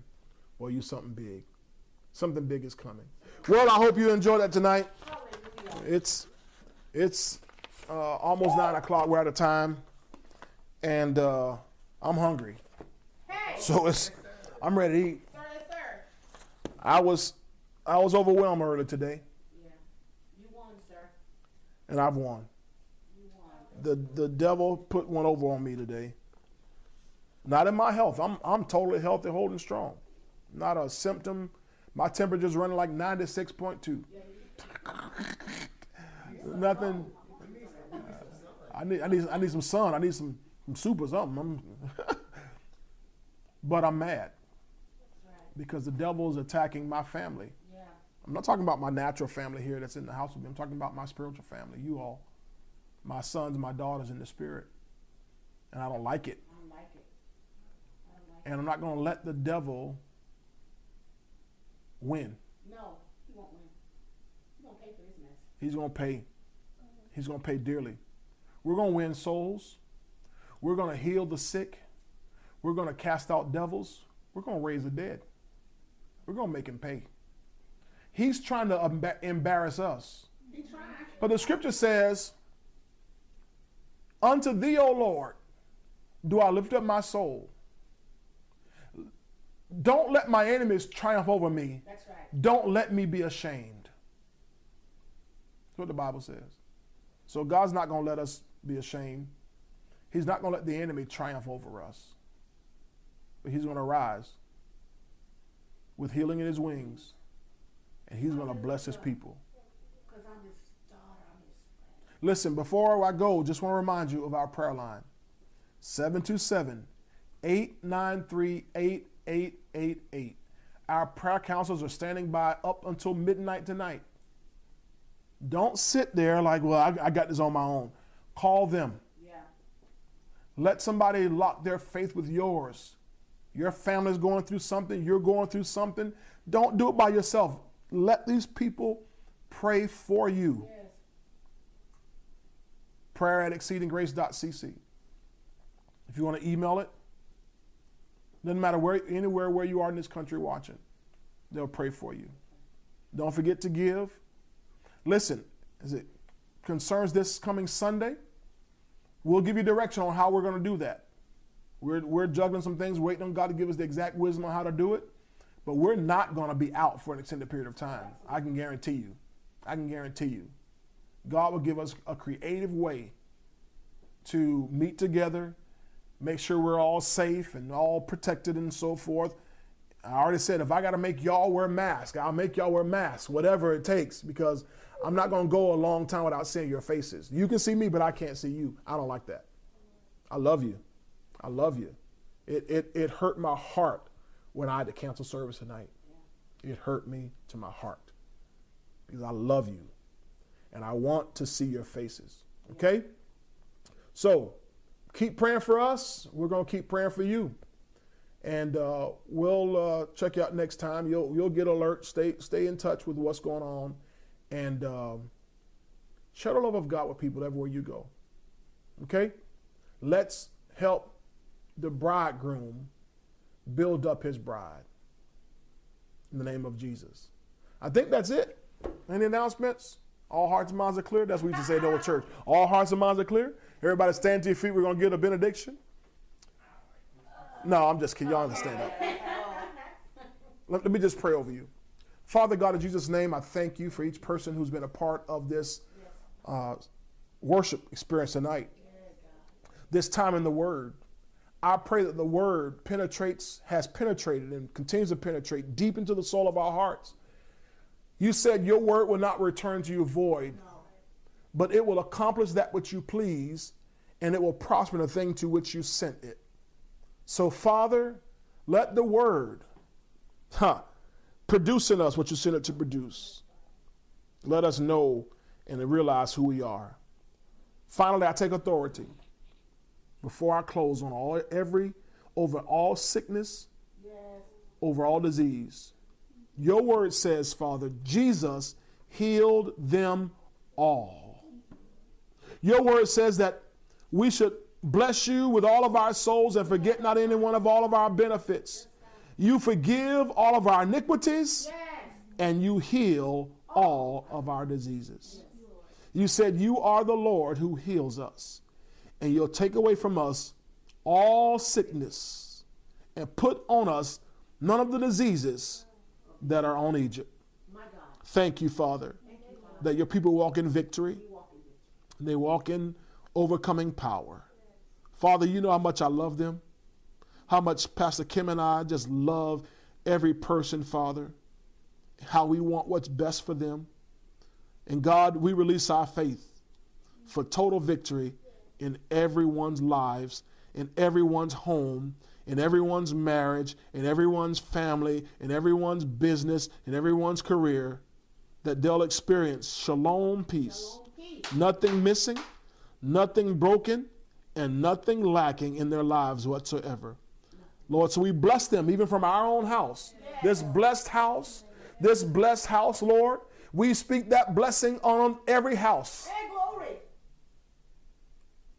Well, you something big. Something big is coming. Well, I hope you enjoyed that tonight. It's it's uh, almost nine o'clock. We're out of time, and uh, I'm hungry. Hey. So it's I'm ready to eat. Sir, sir. I was I was overwhelmed earlier today, Yeah. You won, sir. and I've won. You won. The the devil put one over on me today. Not in my health. I'm I'm totally healthy, holding strong. Not a symptom. My temperature's running like 96.2. Nothing. I need I need I need some sun. I need some, some soup or something. I'm- but I'm mad because the devil is attacking my family. Yeah. I'm not talking about my natural family here that's in the house with me. I'm talking about my spiritual family, you all, my sons, my daughters in the spirit. And I don't like it. I don't like it. I don't like And I'm not going to let the devil win. No, he won't win. He won't pay for his mess. He's going to pay. He's going to pay dearly. We're going to win souls. We're going to heal the sick. We're going to cast out devils. We're going to raise the dead. We're going to make him pay. He's trying to embarrass us. But the scripture says, Unto thee, O Lord, do I lift up my soul. Don't let my enemies triumph over me. That's right. Don't let me be ashamed. That's what the Bible says. So God's not going to let us be ashamed. He's not going to let the enemy triumph over us. But he's going to rise with healing in his wings. And he's going to bless his people. Because I'm his daughter. I'm his friend. Listen, before I go, just want to remind you of our prayer line 727 893 8888. Our prayer counselors are standing by up until midnight tonight. Don't sit there like, well, I, I got this on my own. Call them. Yeah. Let somebody lock their faith with yours. Your family's going through something, you're going through something. Don't do it by yourself. Let these people pray for you. Yes. prayer at exceedinggrace.cc. If you want to email it, doesn't matter where, anywhere where you are in this country watching, they'll pray for you. Don't forget to give. Listen, as it concerns this coming Sunday, we'll give you direction on how we're going to do that. We're, we're juggling some things, waiting on God to give us the exact wisdom on how to do it, but we're not going to be out for an extended period of time. I can guarantee you. I can guarantee you. God will give us a creative way to meet together, make sure we're all safe and all protected and so forth. I already said if I got to make y'all wear masks, I'll make y'all wear masks, whatever it takes, because I'm not going to go a long time without seeing your faces. You can see me, but I can't see you. I don't like that. I love you. I love you. It, it, it hurt my heart when I had to cancel service tonight. It hurt me to my heart because I love you and I want to see your faces. Okay? So, keep praying for us. We're going to keep praying for you. And uh, we'll uh, check you out next time. You'll you'll get alert. Stay stay in touch with what's going on, and um, share the love of God with people everywhere you go. Okay, let's help the bridegroom build up his bride. In the name of Jesus, I think that's it. Any announcements? All hearts and minds are clear. That's what we used to say the old church. All hearts and minds are clear. Everybody stand to your feet. We're going to get a benediction. No, I'm just kidding. Y'all understand that. Let, let me just pray over you. Father God, in Jesus' name, I thank you for each person who's been a part of this uh, worship experience tonight. This time in the Word. I pray that the Word penetrates, has penetrated, and continues to penetrate deep into the soul of our hearts. You said your word will not return to you void, but it will accomplish that which you please, and it will prosper in the thing to which you sent it. So, Father, let the word huh, produce in us what you sent it to produce. Let us know and realize who we are. Finally, I take authority before I close on all every over all sickness, yes. over all disease. Your word says, Father, Jesus healed them all. Your word says that we should bless you with all of our souls and forget not any one of all of our benefits. You forgive all of our iniquities and you heal all of our diseases. You said you are the Lord who heals us, and you'll take away from us all sickness and put on us none of the diseases that are on Egypt. Thank you, Father, that your people walk in victory. They walk in overcoming power. Father, you know how much I love them, how much Pastor Kim and I just love every person, Father, how we want what's best for them. And God, we release our faith for total victory in everyone's lives, in everyone's home, in everyone's marriage, in everyone's family, in everyone's business, in everyone's career, that they'll experience shalom peace. Nothing missing, nothing broken, and nothing lacking in their lives whatsoever. Lord, so we bless them even from our own house. This blessed house, this blessed house, Lord, we speak that blessing on every house.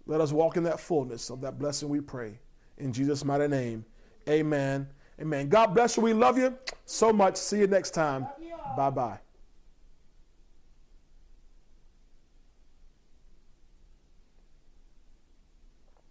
Let us walk in that fullness of that blessing, we pray. In Jesus' mighty name, amen. Amen. God bless you. We love you so much. See you next time. Bye bye.